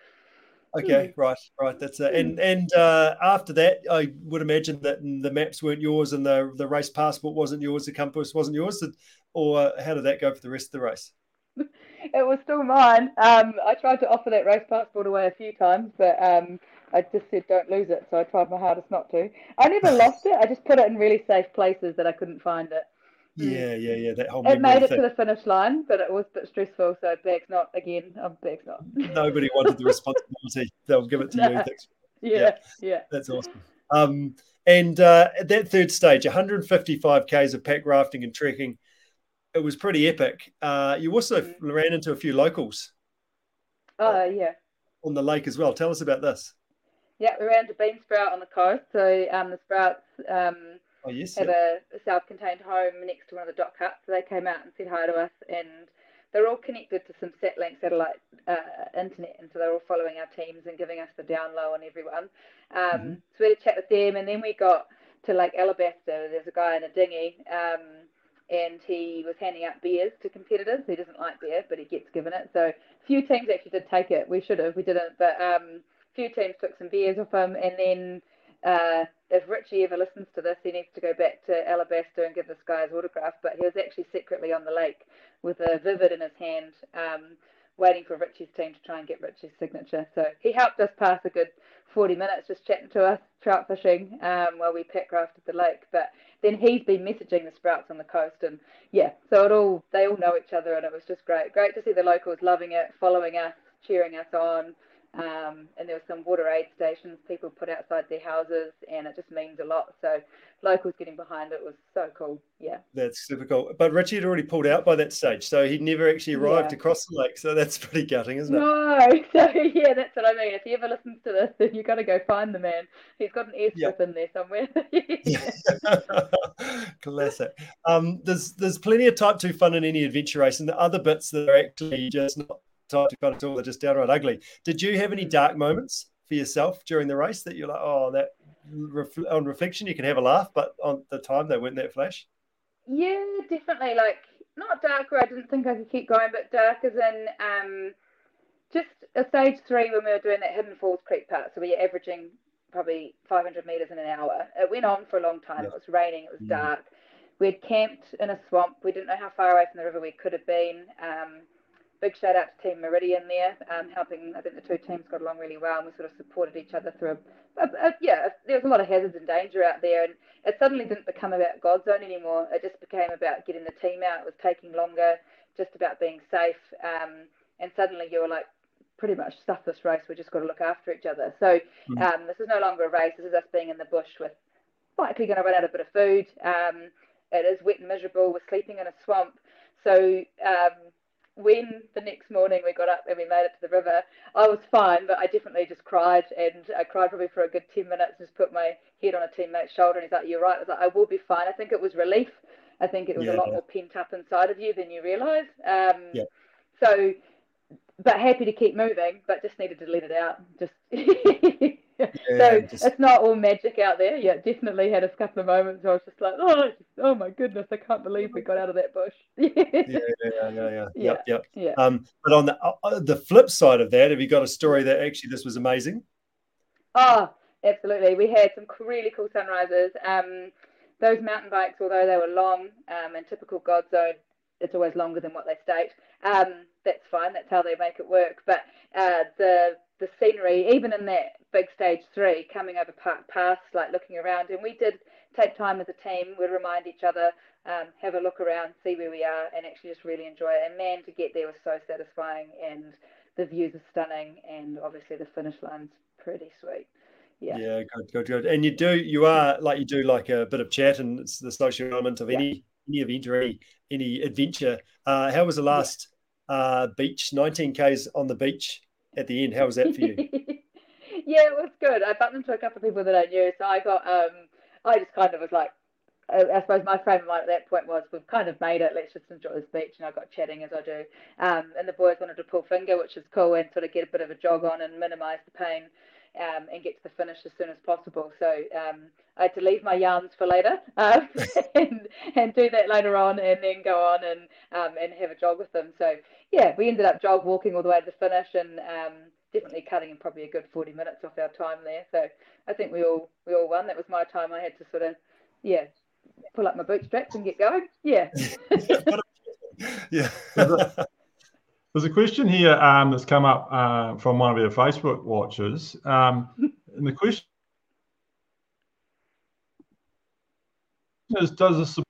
Okay, hmm. right, right. That's it. And and uh, after that, I would imagine that the maps weren't yours, and the the race passport wasn't yours, the compass wasn't yours, or how did that go for the rest of the race?
it was still mine. Um, I tried to offer that race passport away a few times, but um, I just said don't lose it. So I tried my hardest not to. I never *laughs* lost it. I just put it in really safe places that I couldn't find it.
Yeah, yeah, yeah. That whole
it made it thing. to the finish line, but it was a bit stressful. So bag's not again. I'm bag's not.
Nobody wanted the *laughs* responsibility. They'll give it to you.
Yeah, yeah, yeah,
That's awesome. Um, and uh, at that third stage, 155 k's of pack rafting and trekking. It was pretty epic. Uh, you also mm. ran into a few locals.
Oh uh, yeah.
On the lake as well. Tell us about this.
Yeah, we ran to Bean Sprout on the coast. So um, the Sprouts um,
oh, yes,
have a, a, self-contained home next to one of the DOC huts. So they came out and said hi to us, and they're all connected to some Starlink satellite uh, internet, and so they're all following our teams and giving us the down low on everyone. Um, mm-hmm. So we had a chat with them, and then we got to Lake Alabaster. There's a guy in a dinghy. Um, and he was handing out beers to competitors. He doesn't like beer, but he gets given it. So a few teams actually did take it. We should have, we didn't, but um, a few teams took some beers off him. And then uh, if Richie ever listens to this, he needs to go back to Alabaster and give this guy his autograph. But he was actually secretly on the lake with a vivid in his hand, um, waiting for Richie's team to try and get Richie's signature. So he helped us pass a good 40 minutes just chatting to us, trout fishing, um, while we crafted the lake. But then he's been messaging the sprouts on the coast, and yeah, so it all they all know each other, and it was just great. Great to see the locals loving it, following us, cheering us on. Um, and there were some water aid stations people put outside their houses, and it just means a lot. So locals getting behind it was so cool. Yeah,
that's super cool. But Richie had already pulled out by that stage, so he'd never actually arrived yeah. across the lake. So that's *laughs* pretty gutting, isn't it?
No, *laughs* so yeah, that's what I mean. If he ever listens to this, then you got to go find the man. He's got an airstrip yep. in there somewhere. *laughs*
Classic. Um, there's there's plenty of type two fun in any adventure race, and the other bits that are actually just not two fun at all. They're just downright ugly. Did you have any dark moments for yourself during the race that you're like, oh, that on reflection you can have a laugh, but on the time they weren't that flash?
Yeah, definitely. Like not dark where I didn't think I could keep going, but dark as in um, just a stage three when we were doing that Hidden Falls Creek part. So we were averaging probably 500 meters in an hour. It went on for a long time. It was raining. It was mm. dark. We had camped in a swamp. We didn't know how far away from the river we could have been. Um, big shout out to Team Meridian there, um, helping. I think the two teams got along really well, and we sort of supported each other through. A, a, a, yeah, there was a lot of hazards and danger out there, and it suddenly didn't become about Godzone anymore. It just became about getting the team out. It was taking longer, just about being safe, um, and suddenly you were like, pretty much stuff this race. We just got to look after each other. So mm. um, this is no longer a race. This is us being in the bush with likely going to run out of a bit of food. Um, it is wet and miserable. We're sleeping in a swamp. So um, when the next morning we got up and we made it to the river, I was fine, but I definitely just cried and I cried probably for a good 10 minutes, just put my head on a teammate's shoulder and he's like, You're right. I was like, I will be fine. I think it was relief. I think it was yeah, a lot more pent up inside of you than you realise. Um, yeah. So, but happy to keep moving, but just needed to let it out. Just *laughs* yeah, so just... it's not all magic out there. Yeah, definitely had a couple of moments where I was just like, oh, oh my goodness, I can't believe we got out of that bush. *laughs*
yeah, yeah, yeah, yeah, yeah, yep, yep. Um, but on the uh, uh, the flip side of that, have you got a story that actually this was amazing?
Oh, absolutely. We had some really cool sunrises. Um, those mountain bikes, although they were long um, and typical Godzone, it's always longer than what they state. Um, that's fine. That's how they make it work. But uh, the the scenery, even in that big stage three, coming over Park Pass, like looking around, and we did take time as a team. We'd remind each other, um, have a look around, see where we are, and actually just really enjoy it. And man, to get there was so satisfying, and the views are stunning, and obviously the finish line's pretty sweet. Yeah.
Yeah, good, good, good. And you do, you are like you do like a bit of chat, and it's the social element of any yeah. any event or any any adventure. Uh, how was the last yeah. uh, beach? 19 k's on the beach at the end. How was that for you? *laughs*
yeah, it was good. I bumped into a couple of people that I knew, so I got. um I just kind of was like, I suppose my frame of mind at that point was we've kind of made it. Let's just enjoy this beach, and I got chatting as I do. Um, and the boys wanted to pull finger, which is cool, and sort of get a bit of a jog on and minimise the pain. Um, and get to the finish as soon as possible. So um, I had to leave my yarns for later *laughs* um, *laughs* and, and do that later on, and then go on and um, and have a jog with them. So yeah, we ended up jog walking all the way to the finish, and um, definitely cutting in probably a good 40 minutes off our time there. So I think we all we all won. That was my time. I had to sort of yeah pull up my bootstraps and get going. Yeah. *laughs*
yeah.
There's a question here um, that's come up uh, from one of our Facebook watchers. Um, and the question is Does the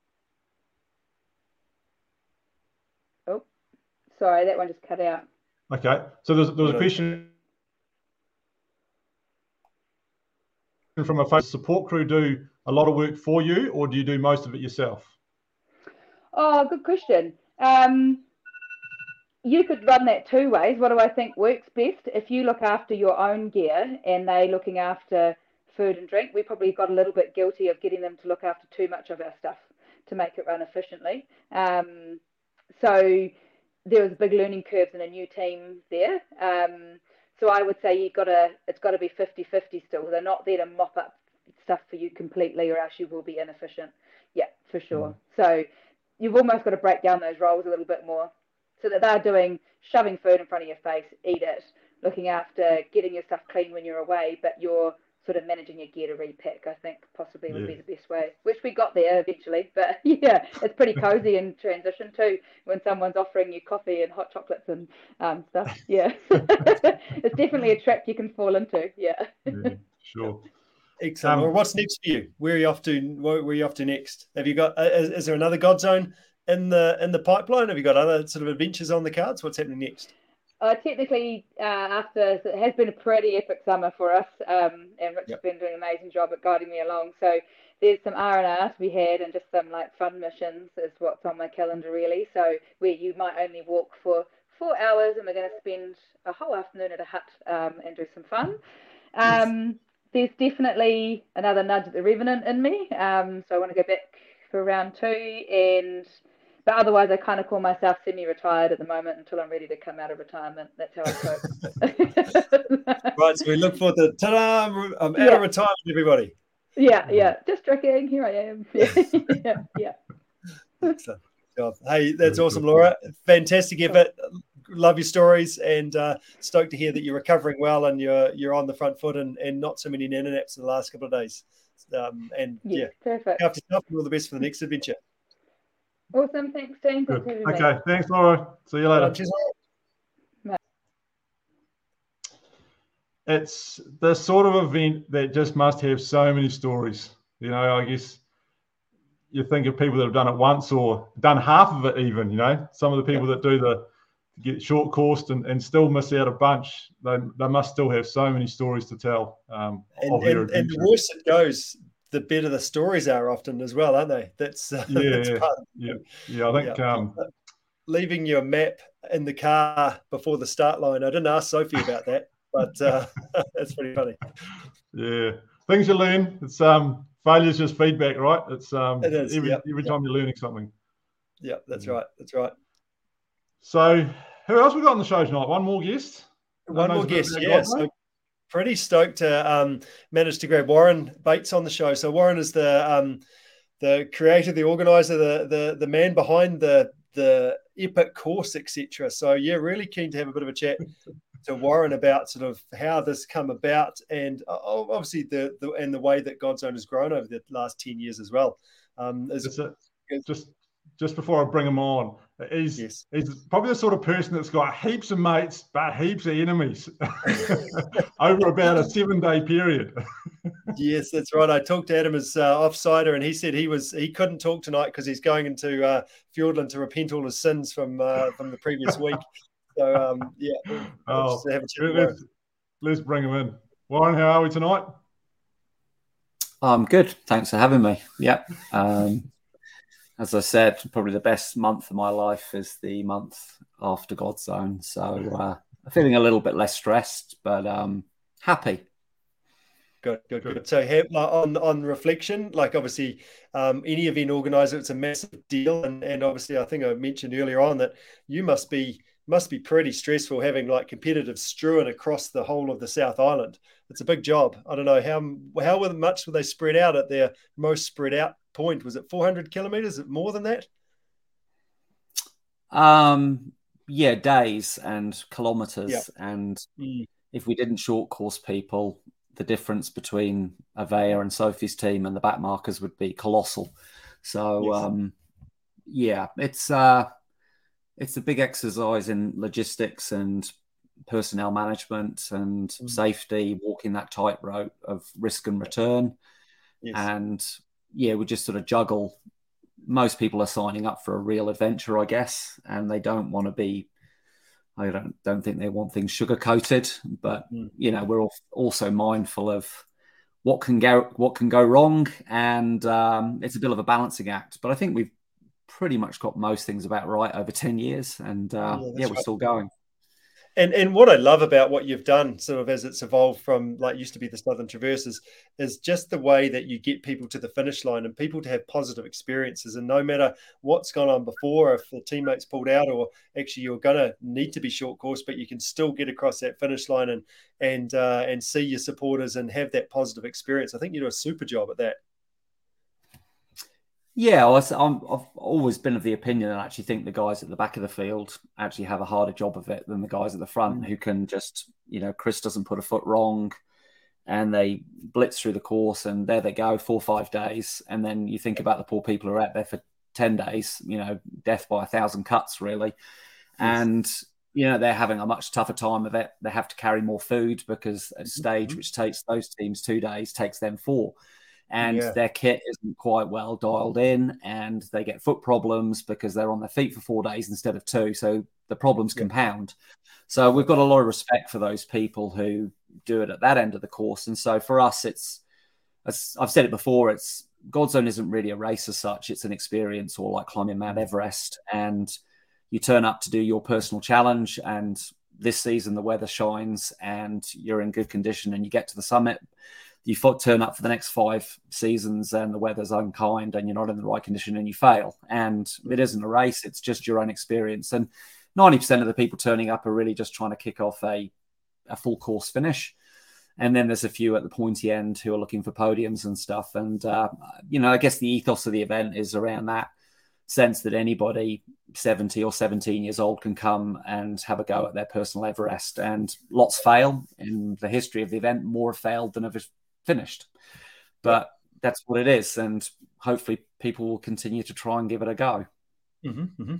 Oh, sorry, that one just cut out.
Okay. So there's, there was a question from a Facebook support crew do a lot of work for you, or do you do most of it yourself?
Oh, good question. Um, you could run that two ways. What do I think works best? If you look after your own gear and they looking after food and drink, we probably got a little bit guilty of getting them to look after too much of our stuff to make it run efficiently. Um, so there was big learning curves and a new team there. Um, so I would say you got to it's got to be 50-50 still. They're not there to mop up stuff for you completely, or else you will be inefficient. Yeah, for sure. Mm. So you've almost got to break down those roles a little bit more so that they're doing shoving food in front of your face, eat it, looking after getting your stuff clean when you're away, but you're sort of managing your gear to repack, I think possibly would yeah. be the best way, which we got there eventually. But *laughs* yeah, it's pretty cozy in transition too when someone's offering you coffee and hot chocolates and um, stuff. Yeah, *laughs* it's definitely a trap you can fall into. Yeah,
yeah sure.
Excellent. Um, well, what's next for you? Where are you off to? Where, are you off to next? Have you got? Uh, is, is there another Godzone in the in the pipeline? Have you got other sort of adventures on the cards? What's happening next?
Uh, technically, uh, after it has been a pretty epic summer for us, um, and Rich yep. has been doing an amazing job at guiding me along. So there's some R and R to be had, and just some like fun missions is what's on my calendar really. So where you might only walk for four hours, and we're going to spend a whole afternoon at a hut um, and do some fun. Um, yes. There's definitely another nudge at the Revenant in me, um, so I want to go back for round two and but otherwise, I kind of call myself semi-retired at the moment until I'm ready to come out of retirement. That's how I
cope. *laughs* right. So we look forward to ta-da! I'm out yeah. of retirement, everybody.
Yeah, yeah. Just drinking. Here I am. *laughs* Yeah, yeah.
yeah. Hey, that's awesome, Laura. Fantastic effort. Love your stories and uh, stoked to hear that you're recovering well and you're you're on the front foot and, and not so many nana naps in the last couple of days. Um, and yeah, yeah
perfect.
After stuff, all the best for the next adventure.
Awesome. Thanks, James.
okay. Thanks, Laura. See you later. Cheers. It's the sort of event that just must have so many stories. You know, I guess you think of people that have done it once or done half of it, even. You know, some of the people yeah. that do the get short coursed and, and still miss out a bunch. They, they must still have so many stories to tell. Um,
and, and, and the worse it goes, the better the stories are often as well, aren't they? That's uh,
yeah, *laughs* that's yeah. yeah, yeah. I think yeah. Um,
leaving your map in the car before the start line. I didn't ask Sophie about that, but uh, *laughs* that's pretty funny.
Yeah, things you learn. It's um, failure's just feedback, right? It's um,
it is,
every,
yep,
every time you're learning something.
Yeah, that's right. That's right.
So, who else we got on the show tonight? One more guest.
One more guest. Yes. Yeah, pretty stoked to um, manage to grab Warren Bates on the show. So Warren is the um, the creator, the organizer, the the the man behind the the epic course, etc. So yeah, really keen to have a bit of a chat to Warren about sort of how this come about and uh, obviously the, the and the way that Godzone has grown over the last ten years as well. Um, is,
just just before I bring him on, he's yes. he's probably the sort of person that's got heaps of mates but heaps of enemies *laughs* over about a seven day period. *laughs*
yes, that's right. I talked to Adam as uh, offsider, and he said he was he couldn't talk tonight because he's going into uh, Fiordland to repent all his sins from uh, from the previous *laughs* week. So um, yeah, we'll
oh, let's, let's bring him in. Warren, how are we tonight?
I'm good. Thanks for having me. Yeah. Um, as I said, probably the best month of my life is the month after Godzone. So uh, feeling a little bit less stressed, but um, happy.
Good, good, good. So on on reflection, like obviously um, any event organizer, it's a massive deal, and and obviously I think I mentioned earlier on that you must be must be pretty stressful having like competitive strewn across the whole of the South Island. It's a big job. I don't know how how much were they spread out at their most spread out point? Was it 400 kilometers? More than that?
Um, yeah, days and kilometers. And mm. if we didn't short course people, the difference between Avaya and Sophie's team and the back markers would be colossal. So, yes. um, yeah, it's uh, it's a big exercise in logistics and personnel management and mm. safety, walking that tightrope of risk and return. Yes. And yeah, we just sort of juggle. Most people are signing up for a real adventure, I guess, and they don't want to be. I don't don't think they want things sugar coated, but mm. you know we're also mindful of what can go what can go wrong, and um, it's a bit of a balancing act. But I think we've pretty much got most things about right over ten years, and uh, yeah, yeah, we're right. still going.
And and what I love about what you've done, sort of as it's evolved from like used to be the Southern Traverses, is just the way that you get people to the finish line and people to have positive experiences. And no matter what's gone on before, if the teammates pulled out, or actually you're going to need to be short course, but you can still get across that finish line and and uh, and see your supporters and have that positive experience. I think you do a super job at that.
Yeah, i have always been of the opinion and actually think the guys at the back of the field actually have a harder job of it than the guys at the front mm. who can just, you know, Chris doesn't put a foot wrong and they blitz through the course and there they go, four or five days. And then you think about the poor people who are out there for 10 days, you know, death by a thousand cuts, really. Yes. And, you know, they're having a much tougher time of it. They have to carry more food because a stage mm-hmm. which takes those teams two days takes them four and yeah. their kit isn't quite well dialed in and they get foot problems because they're on their feet for four days instead of two. So the problems yeah. compound. So we've got a lot of respect for those people who do it at that end of the course. And so for us, it's, as I've said it before, it's Godzone isn't really a race as such. It's an experience or like climbing Mount mm. Everest. And you turn up to do your personal challenge. And this season, the weather shines and you're in good condition and you get to the summit you turn up for the next five seasons and the weather's unkind and you're not in the right condition and you fail. And it isn't a race, it's just your own experience. And 90% of the people turning up are really just trying to kick off a, a full course finish. And then there's a few at the pointy end who are looking for podiums and stuff. And, uh, you know, I guess the ethos of the event is around that sense that anybody 70 or 17 years old can come and have a go at their personal Everest. And lots fail in the history of the event. More failed than have finished. But that's what it is, and hopefully people will continue to try and give it a go.
Mm-hmm, mm-hmm.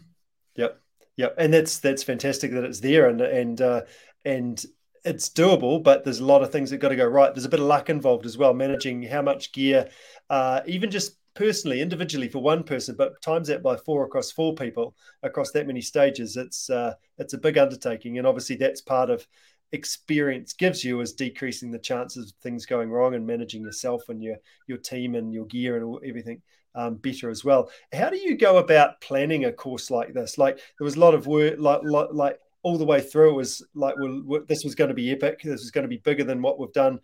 Yep, yep, and that's that's fantastic that it's there, and and uh, and it's doable, but there's a lot of things that got to go right. There's a bit of luck involved as well, managing how much gear, uh, even just personally, individually for one person, but times that by four across four people across that many stages. It's uh, it's a big undertaking, and obviously that's part of experience gives you is decreasing the chances of things going wrong and managing yourself and your your team and your gear and everything um, better as well. How do you go about planning a course like this? Like there was a lot of work, like like, like all the way through. It was like, well, this was going to be epic. This was going to be bigger than what we've done.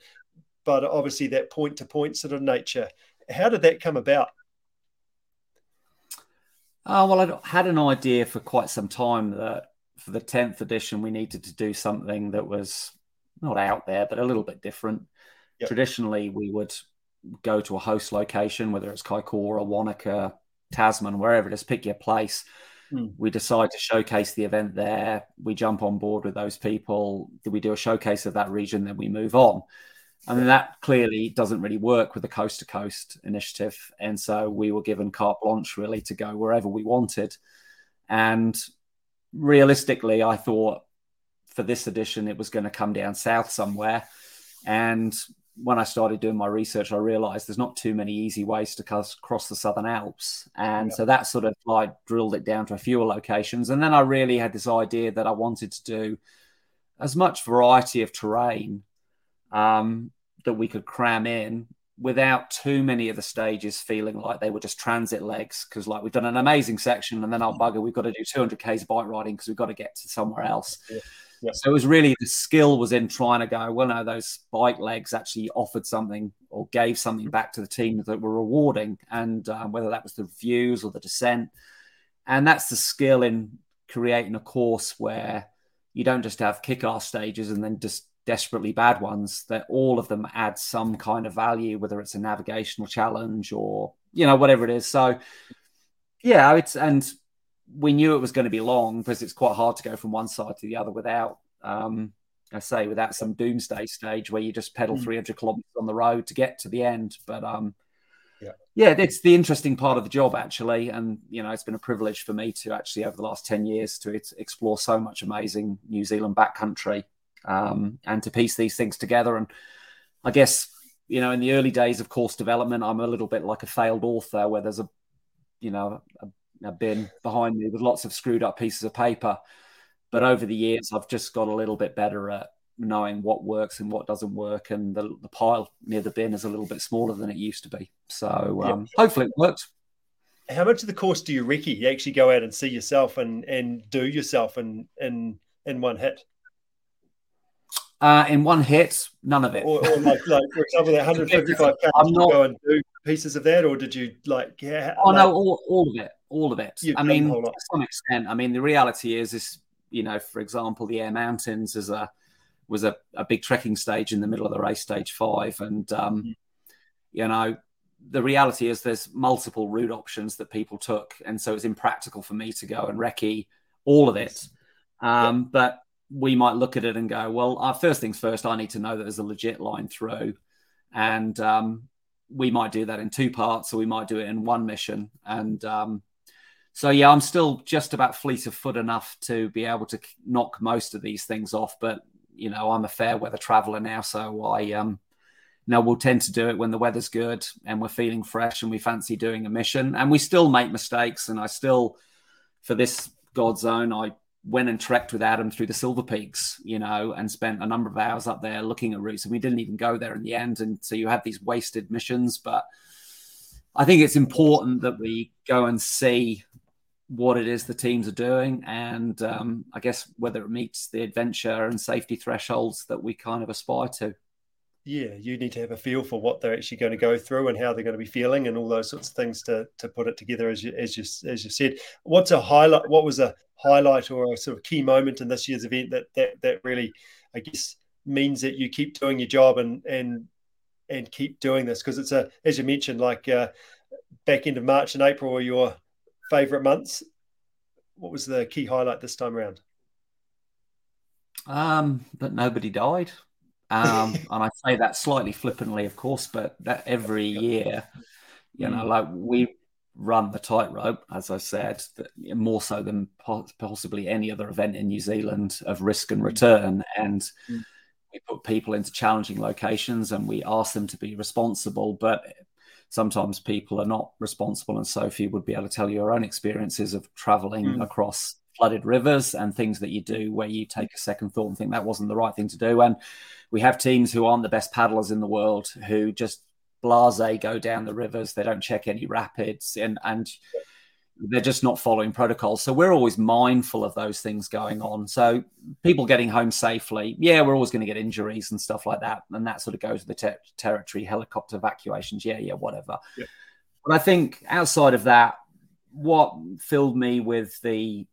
But obviously, that point to point sort of nature. How did that come about?
Oh, well, I had an idea for quite some time that for the 10th edition, we needed to do something that was not out there, but a little bit different. Yep. Traditionally, we would go to a host location, whether it's Kaikoura, Wanaka, Tasman, wherever it is, pick your place. Mm. We decide to showcase the event there. We jump on board with those people. Do we do a showcase of that region, then we move on. And mean, that clearly doesn't really work with the coast to coast initiative. And so we were given carte blanche really to go wherever we wanted. And realistically, I thought for this edition it was going to come down south somewhere. And when I started doing my research, I realized there's not too many easy ways to cross the Southern Alps. And yeah. so that sort of like drilled it down to a few locations. And then I really had this idea that I wanted to do as much variety of terrain um, that we could cram in without too many of the stages feeling like they were just transit legs because like we've done an amazing section and then our bugger we've got to do 200 k's bike riding because we've got to get to somewhere else yeah. Yeah. so it was really the skill was in trying to go well no those bike legs actually offered something or gave something back to the team that were rewarding and um, whether that was the views or the descent and that's the skill in creating a course where you don't just have kick-ass stages and then just desperately bad ones that all of them add some kind of value whether it's a navigational challenge or you know whatever it is. So yeah it's and we knew it was going to be long because it's quite hard to go from one side to the other without um i say without some doomsday stage where you just pedal mm. 300 kilometers on the road to get to the end. But um yeah. yeah it's the interesting part of the job actually. And you know it's been a privilege for me to actually over the last 10 years to explore so much amazing new zealand backcountry um, and to piece these things together. And I guess, you know, in the early days of course development, I'm a little bit like a failed author where there's a, you know, a, a bin behind me with lots of screwed up pieces of paper. But over the years, I've just got a little bit better at knowing what works and what doesn't work. And the, the pile near the bin is a little bit smaller than it used to be. So um, hopefully it works.
How much of the course do you recce? You actually go out and see yourself and and do yourself in in in one hit?
Uh, in one hit, none of it.
Or, or like, like, for example, that 155 I'm not go and do pieces of that, or did you like? Yeah.
Oh
like,
no, all, all of it, all of it. I mean, to some extent. I mean, the reality is, is you know, for example, the Eyre Mountains is a was a, a big trekking stage in the middle of the race, stage five, and um, mm-hmm. you know, the reality is there's multiple route options that people took, and so it's impractical for me to go and recce all of it. Um, yeah. But we might look at it and go, well, uh, first things first, I need to know that there's a legit line through, and um, we might do that in two parts, or we might do it in one mission. And um, so, yeah, I'm still just about fleet of foot enough to be able to knock most of these things off. But you know, I'm a fair weather traveller now, so I um, you know, we'll tend to do it when the weather's good and we're feeling fresh and we fancy doing a mission. And we still make mistakes. And I still, for this Godzone, I went and trekked with Adam through the Silver Peaks, you know, and spent a number of hours up there looking at routes. And we didn't even go there in the end. And so you have these wasted missions. But I think it's important that we go and see what it is the teams are doing. And um, I guess whether it meets the adventure and safety thresholds that we kind of aspire to
yeah, you need to have a feel for what they're actually going to go through and how they're going to be feeling and all those sorts of things to to put it together as you as you as you said. What's a highlight? What was a highlight or a sort of key moment in this year's event that that that really, I guess, means that you keep doing your job and and and keep doing this because it's a as you mentioned like uh, back end of March and April were your favorite months. What was the key highlight this time around?
Um, that nobody died. Um, *laughs* and I say that slightly flippantly, of course, but that every year, you know, mm. like we run the tightrope, as I said, more so than possibly any other event in New Zealand of risk and mm. return. And mm. we put people into challenging locations and we ask them to be responsible, but sometimes people are not responsible. And Sophie would be able to tell you her own experiences of traveling mm. across flooded rivers and things that you do where you take a second thought and think that wasn't the right thing to do. And we have teams who aren't the best paddlers in the world who just blase go down the rivers. They don't check any rapids and and they're just not following protocols. So we're always mindful of those things going on. So people getting home safely, yeah, we're always going to get injuries and stuff like that, and that sort of goes with the ter- territory helicopter evacuations. Yeah, yeah, whatever. Yeah. But I think outside of that, what filled me with the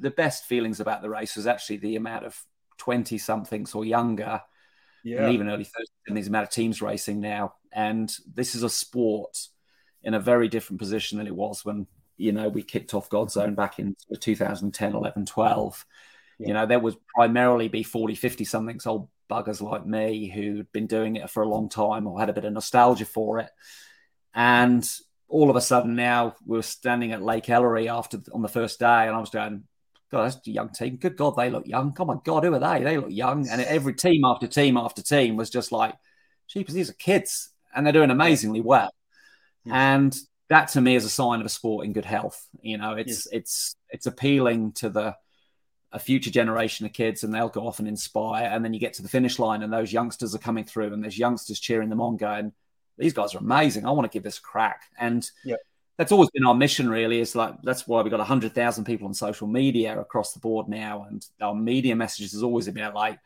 the best feelings about the race was actually the amount of 20 somethings or younger, yeah. and even early 30s, and these amount of teams racing now. And this is a sport in a very different position than it was when, you know, we kicked off Godzone back in 2010, 11, 12. Yeah. You know, there would primarily be 40, 50 somethings, old buggers like me who'd been doing it for a long time or had a bit of nostalgia for it. And all of a sudden now we are standing at Lake Ellery after on the first day, and I was going, God, that's a young team. Good God, they look young. Oh my God, who are they? They look young. And every team after team after team was just like, jeepers, these are kids and they're doing amazingly well. Yeah. And that to me is a sign of a sport in good health. You know, it's yeah. it's it's appealing to the a future generation of kids and they'll go off and inspire. And then you get to the finish line and those youngsters are coming through and there's youngsters cheering them on, going, These guys are amazing. I want to give this a crack. And yeah that's always been our mission really is like that's why we've got 100,000 people on social media across the board now. And our media messages has always been like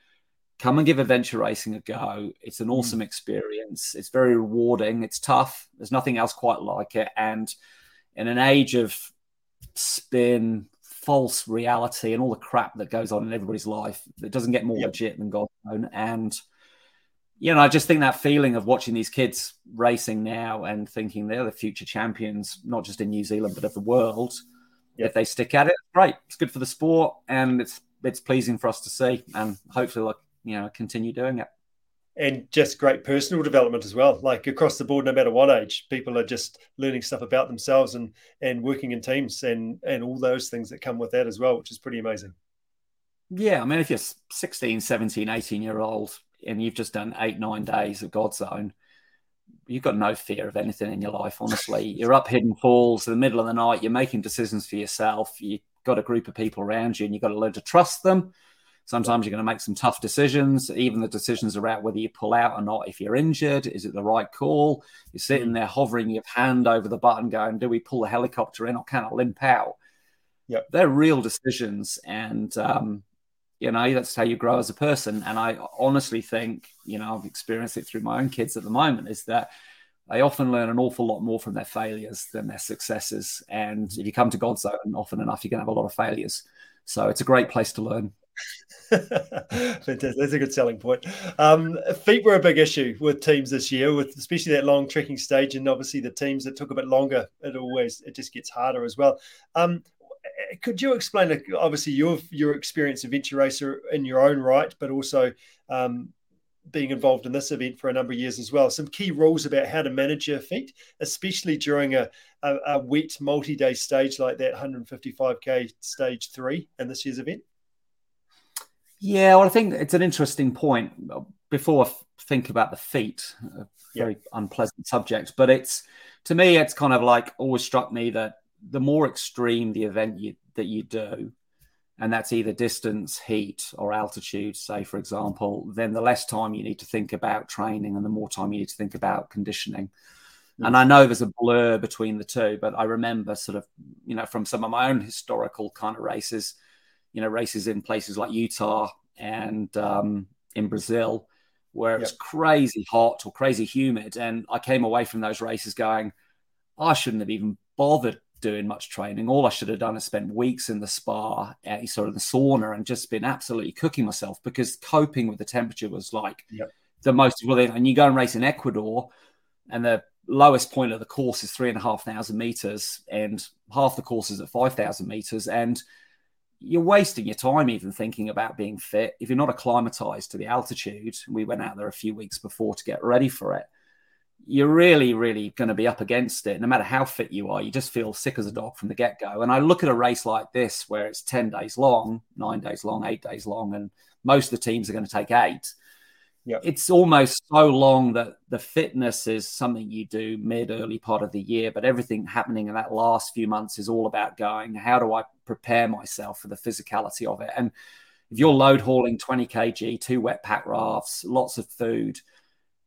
come and give adventure racing a go. It's an awesome mm. experience. It's very rewarding. It's tough. There's nothing else quite like it. And in an age of spin false reality and all the crap that goes on in everybody's life it doesn't get more yep. legit than god known and you know, I just think that feeling of watching these kids racing now and thinking they're the future champions, not just in New Zealand but of the world. Yep. If they stick at it, great. It's good for the sport, and it's it's pleasing for us to see, and hopefully, like you know, continue doing it.
And just great personal development as well. Like across the board, no matter what age, people are just learning stuff about themselves and and working in teams and and all those things that come with that as well, which is pretty amazing.
Yeah, I mean, if you're 16, 17, 18 year old, and you've just done eight, nine days of Godzone, you've got no fear of anything in your life, honestly. *laughs* You're up hidden falls in the middle of the night, you're making decisions for yourself, you've got a group of people around you, and you've got to learn to trust them. Sometimes you're going to make some tough decisions. Even the decisions about whether you pull out or not, if you're injured, is it the right call? You're sitting mm. there hovering your hand over the button, going, Do we pull the helicopter in or can I limp out?
Yep.
They're real decisions. And um, you know that's how you grow as a person and i honestly think you know i've experienced it through my own kids at the moment is that they often learn an awful lot more from their failures than their successes and if you come to Godzone often enough you're going to have a lot of failures so it's a great place to learn *laughs*
Fantastic. That's a good selling point. Um, feet were a big issue with teams this year, with especially that long trekking stage, and obviously the teams that took a bit longer. It always it just gets harder as well. Um, could you explain, obviously, your your experience adventure racer in your own right, but also um, being involved in this event for a number of years as well. Some key rules about how to manage your feet, especially during a, a, a wet multi-day stage like that 155k stage three in this year's event.
Yeah, well, I think it's an interesting point. Before I think about the feet, a very unpleasant subject, but it's to me, it's kind of like always struck me that the more extreme the event you, that you do, and that's either distance, heat, or altitude, say, for example, then the less time you need to think about training and the more time you need to think about conditioning. Mm. And I know there's a blur between the two, but I remember sort of, you know, from some of my own historical kind of races, you know, races in places like Utah and um, in Brazil, where it's yep. crazy hot or crazy humid. And I came away from those races going, I shouldn't have even bothered doing much training. All I should have done is spent weeks in the spa, eh, at, sort of the sauna, and just been absolutely cooking myself because coping with the temperature was like yep. the most. Well, and you go and race in Ecuador, and the lowest point of the course is three and a half thousand meters, and half the course is at five thousand meters, and you're wasting your time even thinking about being fit if you're not acclimatized to the altitude. We went out there a few weeks before to get ready for it you're really, really going to be up against it. No matter how fit you are, you just feel sick as a dog from the get go. And I look at a race like this where it's 10 days long, nine days long, eight days long, and most of the teams are going to take eight. Yeah. It's almost so long that the fitness is something you do mid early part of the year, but everything happening in that last few months is all about going, how do I prepare myself for the physicality of it? And if you're load hauling 20 kg, two wet pack rafts, lots of food,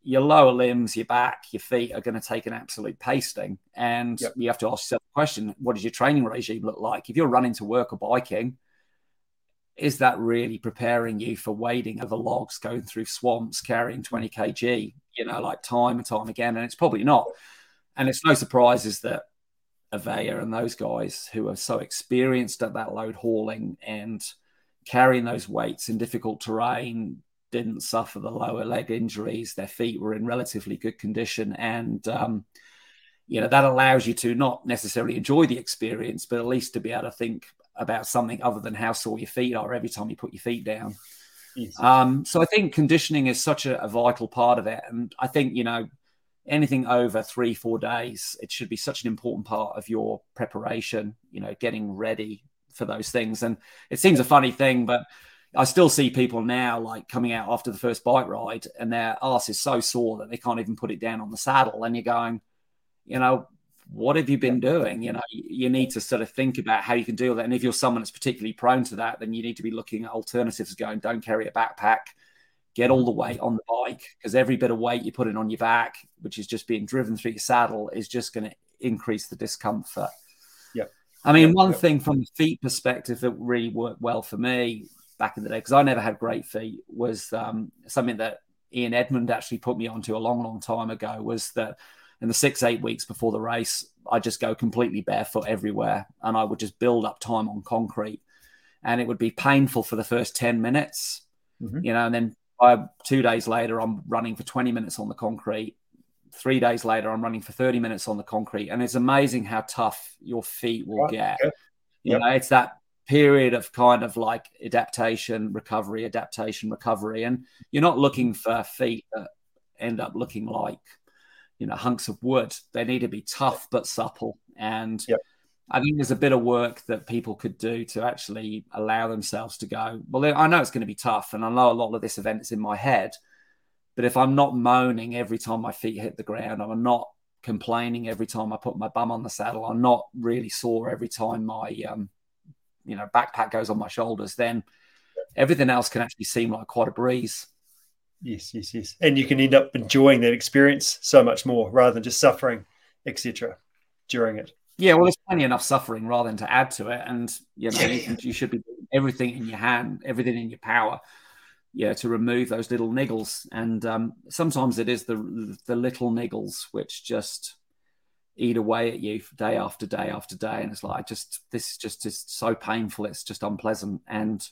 your lower limbs, your back, your feet are going to take an absolute pasting. And yep. you have to ask yourself the question what does your training regime look like? If you're running to work or biking, is that really preparing you for wading over logs, going through swamps, carrying hmm. 20 kg, you know, like time and time again? And it's probably not. And it's no surprises that Avaya and those guys who are so experienced at that load hauling and carrying those weights in difficult terrain, didn't suffer the lower leg injuries. Their feet were in relatively good condition, and um, you know that allows you to not necessarily enjoy the experience, but at least to be able to think about something other than how sore your feet are every time you put your feet down. Um, so I think conditioning is such a, a vital part of it, and I think you know anything over three four days it should be such an important part of your preparation you know getting ready for those things and it seems a funny thing but I still see people now like coming out after the first bike ride and their ass is so sore that they can't even put it down on the saddle. And you're going, you know, what have you been doing? You know, you need to sort of think about how you can deal with that. And if you're someone that's particularly prone to that, then you need to be looking at alternatives going, don't carry a backpack, get all the mm. weight on the bike, because every bit of weight you put in on your back, which is just being driven through your saddle, is just going to increase the discomfort.
Yeah.
I mean, one thing from the feet perspective that really worked well for me back in the day because I never had great feet was um, something that Ian Edmond actually put me onto a long, long time ago. Was that in the six eight weeks before the race, I just go completely barefoot everywhere, and I would just build up time on concrete, and it would be painful for the first ten minutes, mm-hmm. you know, and then by two days later, I'm running for twenty minutes on the concrete. Three days later, I'm running for 30 minutes on the concrete. And it's amazing how tough your feet will right. get. You yep. know, it's that period of kind of like adaptation, recovery, adaptation, recovery. And you're not looking for feet that end up looking like, you know, hunks of wood. They need to be tough but supple. And yep. I think there's a bit of work that people could do to actually allow themselves to go, well, I know it's going to be tough. And I know a lot of this event is in my head. But if I'm not moaning every time my feet hit the ground, I'm not complaining every time I put my bum on the saddle, I'm not really sore every time my um, you know backpack goes on my shoulders, then everything else can actually seem like quite a breeze.
Yes, yes, yes, and you can end up enjoying that experience so much more rather than just suffering, etc. During it.
Yeah, well, there's plenty enough suffering rather than to add to it, and you know you should be doing everything in your hand, everything in your power, yeah, to remove those little niggles. And um, sometimes it is the the little niggles which just eat away at you day after day after day and it's like just this is just is so painful it's just unpleasant and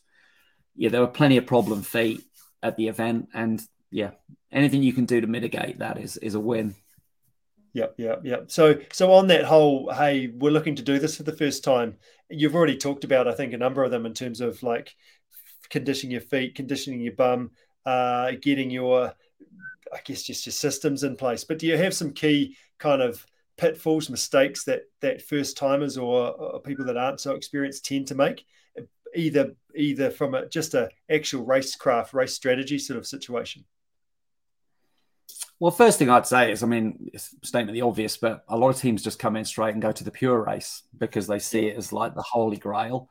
yeah, there were plenty of problem feet at the event, and yeah, anything you can do to mitigate that is is a win.
Yep, yep, yep. So, so on that whole, hey, we're looking to do this for the first time. You've already talked about, I think, a number of them in terms of like conditioning your feet, conditioning your bum, uh, getting your, I guess, just your systems in place. But do you have some key kind of pitfalls, mistakes that that first timers or, or people that aren't so experienced tend to make, either either from a just a actual racecraft, race strategy sort of situation?
Well, first thing I'd say is, I mean, it's statement the obvious, but a lot of teams just come in straight and go to the pure race because they see it as like the holy grail.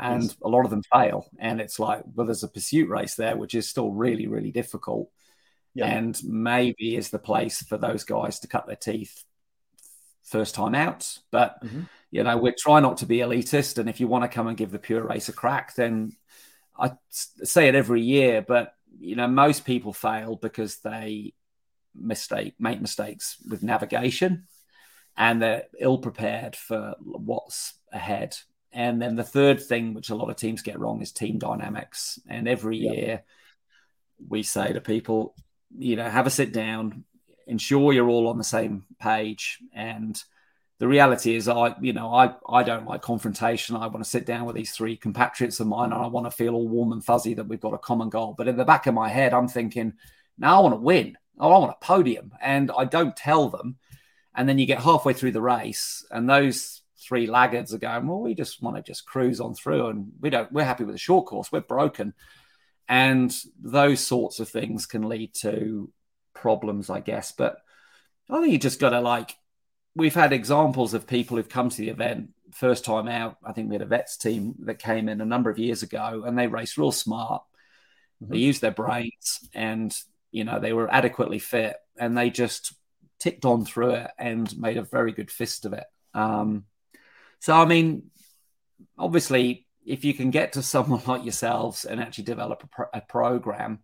And yes. a lot of them fail. And it's like, well, there's a pursuit race there, which is still really, really difficult. Yeah. And maybe is the place for those guys to cut their teeth first time out. But, mm-hmm. you know, we try not to be elitist. And if you want to come and give the pure race a crack, then I say it every year, but, you know, most people fail because they mistake make mistakes with navigation and they're ill prepared for what's ahead and then the third thing which a lot of teams get wrong is team dynamics and every year we say to people you know have a sit down ensure you're all on the same page and the reality is i you know i i don't like confrontation i want to sit down with these three compatriots of mine and i want to feel all warm and fuzzy that we've got a common goal but in the back of my head i'm thinking now i want to win I want a podium. And I don't tell them. And then you get halfway through the race, and those three laggards are going, well, we just want to just cruise on through and we don't, we're happy with the short course. We're broken. And those sorts of things can lead to problems, I guess. But I think you just got to like, we've had examples of people who've come to the event first time out. I think we had a vets team that came in a number of years ago and they raced real smart. Mm-hmm. They used their brains and you know, they were adequately fit and they just ticked on through it and made a very good fist of it. Um, so, I mean, obviously, if you can get to *laughs* someone like yourselves and actually develop a, pro- a program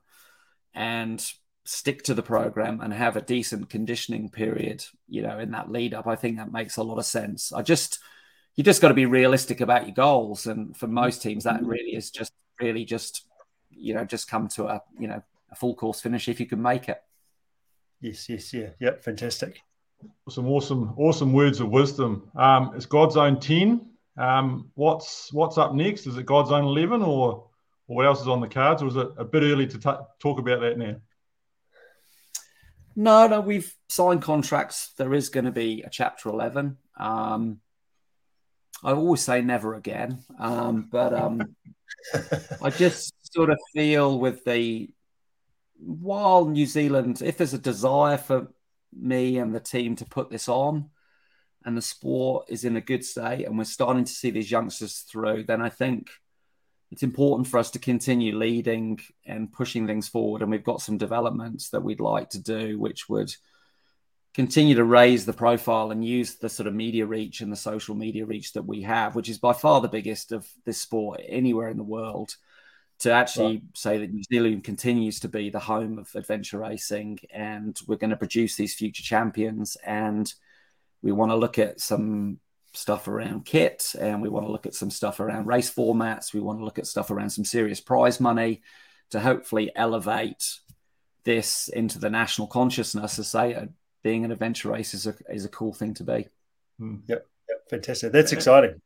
and stick to the program and have a decent conditioning period, you know, in that lead up, I think that makes a lot of sense. I just, you just got to be realistic about your goals. And for most teams, that really is just really just, you know, just come to a, you know, a full course finish if you can make it.
Yes, yes, yeah, yep, fantastic.
Some awesome, awesome words of wisdom. Um, it's Godzone ten. Um, what's what's up next? Is it Godzone eleven, or, or what else is on the cards, or is it a bit early to t- talk about that now?
No, no, we've signed contracts. There is going to be a chapter eleven. Um, I always say never again, um, but um, I just sort of feel with the while New Zealand, if there's a desire for me and the team to put this on, and the sport is in a good state, and we're starting to see these youngsters through, then I think it's important for us to continue leading and pushing things forward. And we've got some developments that we'd like to do, which would continue to raise the profile and use the sort of media reach and the social media reach that we have, which is by far the biggest of this sport anywhere in the world to actually right. say that New Zealand continues to be the home of adventure racing and we're going to produce these future champions and we want to look at some stuff around kit and we want to look at some stuff around race formats. We want to look at stuff around some serious prize money to hopefully elevate this into the national consciousness to say uh, being an adventure race is a, is a cool thing to be.
Mm. yep, yep. Fantastic. That's exciting.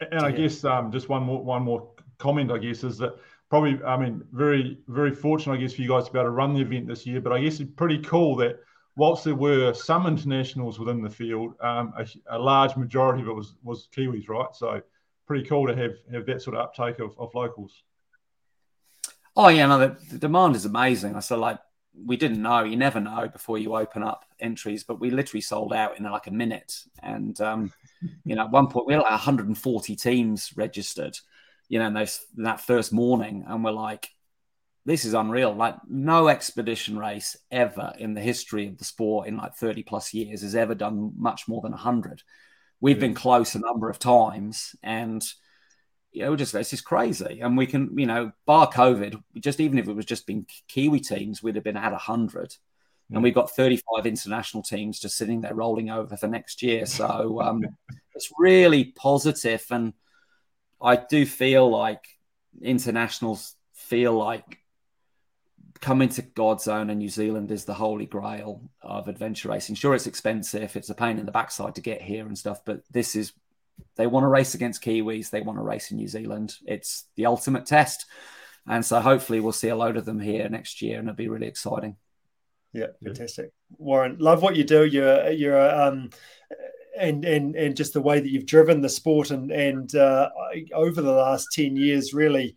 And I guess um, just one more one more comment, I guess, is that probably, I mean, very, very fortunate, I guess, for you guys to be able to run the event this year. But I guess it's pretty cool that whilst there were some internationals within the field, um, a, a, large majority of it was was Kiwis, right? So pretty cool to have have that sort of uptake of, of locals.
Oh yeah, no, the, the demand is amazing. I said like we didn't know. You never know before you open up entries, but we literally sold out in like a minute. And um, *laughs* you know, at one point we had like 140 teams registered you know, those, that first morning, and we're like, this is unreal. Like, no expedition race ever in the history of the sport in like 30 plus years has ever done much more than 100. We've been close a number of times, and you know, just it's just crazy. And we can, you know, bar COVID, just even if it was just been Kiwi teams, we'd have been at 100. And we've got 35 international teams just sitting there rolling over for next year. So um, *laughs* it's really positive and I do feel like internationals feel like coming to own, and New Zealand is the holy grail of adventure racing. Sure, it's expensive, it's a pain in the backside to get here and stuff, but this is they want to race against Kiwis, they want to race in New Zealand. It's the ultimate test. And so hopefully we'll see a load of them here next year and it'll be really exciting.
Yeah, fantastic. Warren, love what you do. You're you're um and and and just the way that you've driven the sport and and uh, over the last 10 years really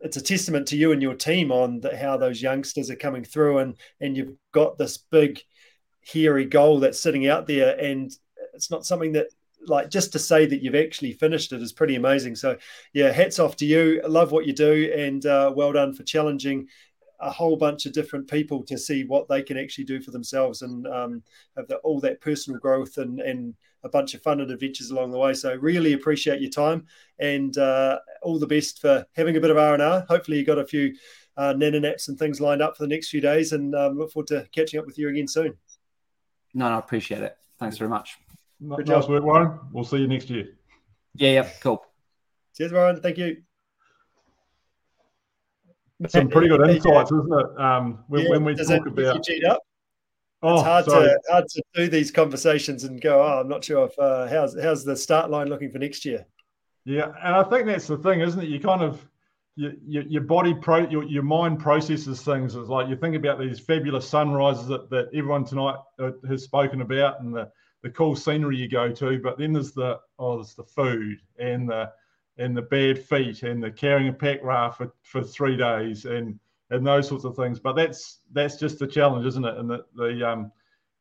it's a testament to you and your team on the, how those youngsters are coming through and and you've got this big hairy goal that's sitting out there. And it's not something that like just to say that you've actually finished it is pretty amazing. So yeah hats off to you. I love what you do and uh, well done for challenging a whole bunch of different people to see what they can actually do for themselves and um, have the, all that personal growth and, and a bunch of fun and adventures along the way. So really appreciate your time and uh, all the best for having a bit of R and R. Hopefully you got a few uh, nana naps and things lined up for the next few days, and um, look forward to catching up with you again soon.
No, no, I appreciate it. Thanks very much.
Good nice work, Warren. We'll see you next year.
Yeah, yeah, cool.
Cheers, Warren. Thank you.
Some pretty good *laughs* insights, isn't it? Um, when, yeah, when we talk about.
Oh, it's hard sorry. to hard to do these conversations and go. Oh, I'm not sure if uh, how's how's the start line looking for next year.
Yeah, and I think that's the thing, isn't it? You kind of your, your, your body pro your, your mind processes things. It's like you think about these fabulous sunrises that, that everyone tonight uh, has spoken about and the, the cool scenery you go to, but then there's the oh there's the food and the and the bad feet and the carrying a pack raft for, for three days and and those sorts of things. But that's that's just the challenge, isn't it? And the, the um,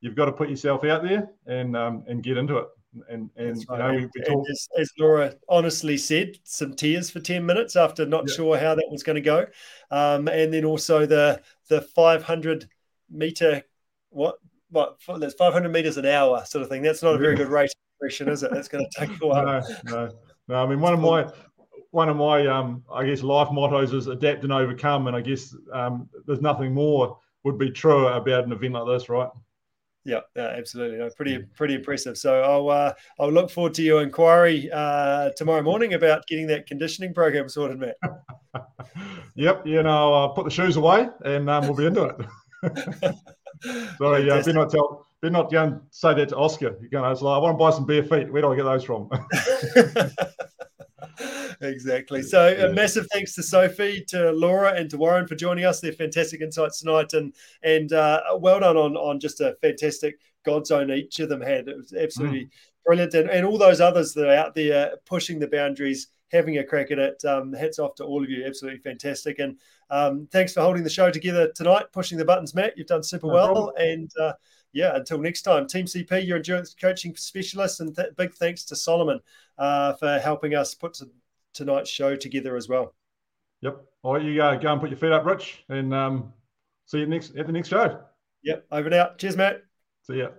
you've got to put yourself out there and um, and get into it. And and right. you know, we, we talk...
as, as, Laura honestly said, some tears for ten minutes after not yeah. sure how that was going to go, um, and then also the the 500 meter what what that's 500 meters an hour sort of thing. That's not a very good rate of is it? That's going to take a *laughs* while.
No, no, no. I mean, one of my one of my, um, I guess, life mottos is adapt and overcome. And I guess um, there's nothing more would be true about an event like this, right?
Yeah, yeah, absolutely. No, pretty, pretty impressive. So I'll, uh, I'll look forward to your inquiry uh, tomorrow morning about getting that conditioning program sorted, Matt. *laughs*
yep, you know, I'll put the shoes away and um, we'll be into it. *laughs* Sorry, uh, be not tell, be not going to say that to Oscar. You're going to, like, I want to buy some bare feet. Where do I get those from? *laughs*
exactly. So yeah. a massive thanks to Sophie, to Laura, and to Warren for joining us. They're fantastic insights tonight, and and uh, well done on on just a fantastic Godzone each of them had. It was absolutely mm. brilliant, and, and all those others that are out there pushing the boundaries, having a crack at it. Um, hats off to all of you. Absolutely fantastic, and um, thanks for holding the show together tonight, pushing the buttons, Matt. You've done super no well, problem. and. Uh, yeah, until next time, Team CP, your endurance coaching specialist, and th- big thanks to Salomon uh, for helping us put to, tonight's show together as well.
Yep. All right, you uh, go and put your feet up, Rich, and um, see you next at the next show.
Yep. Over and out. Cheers, Matt.
See ya.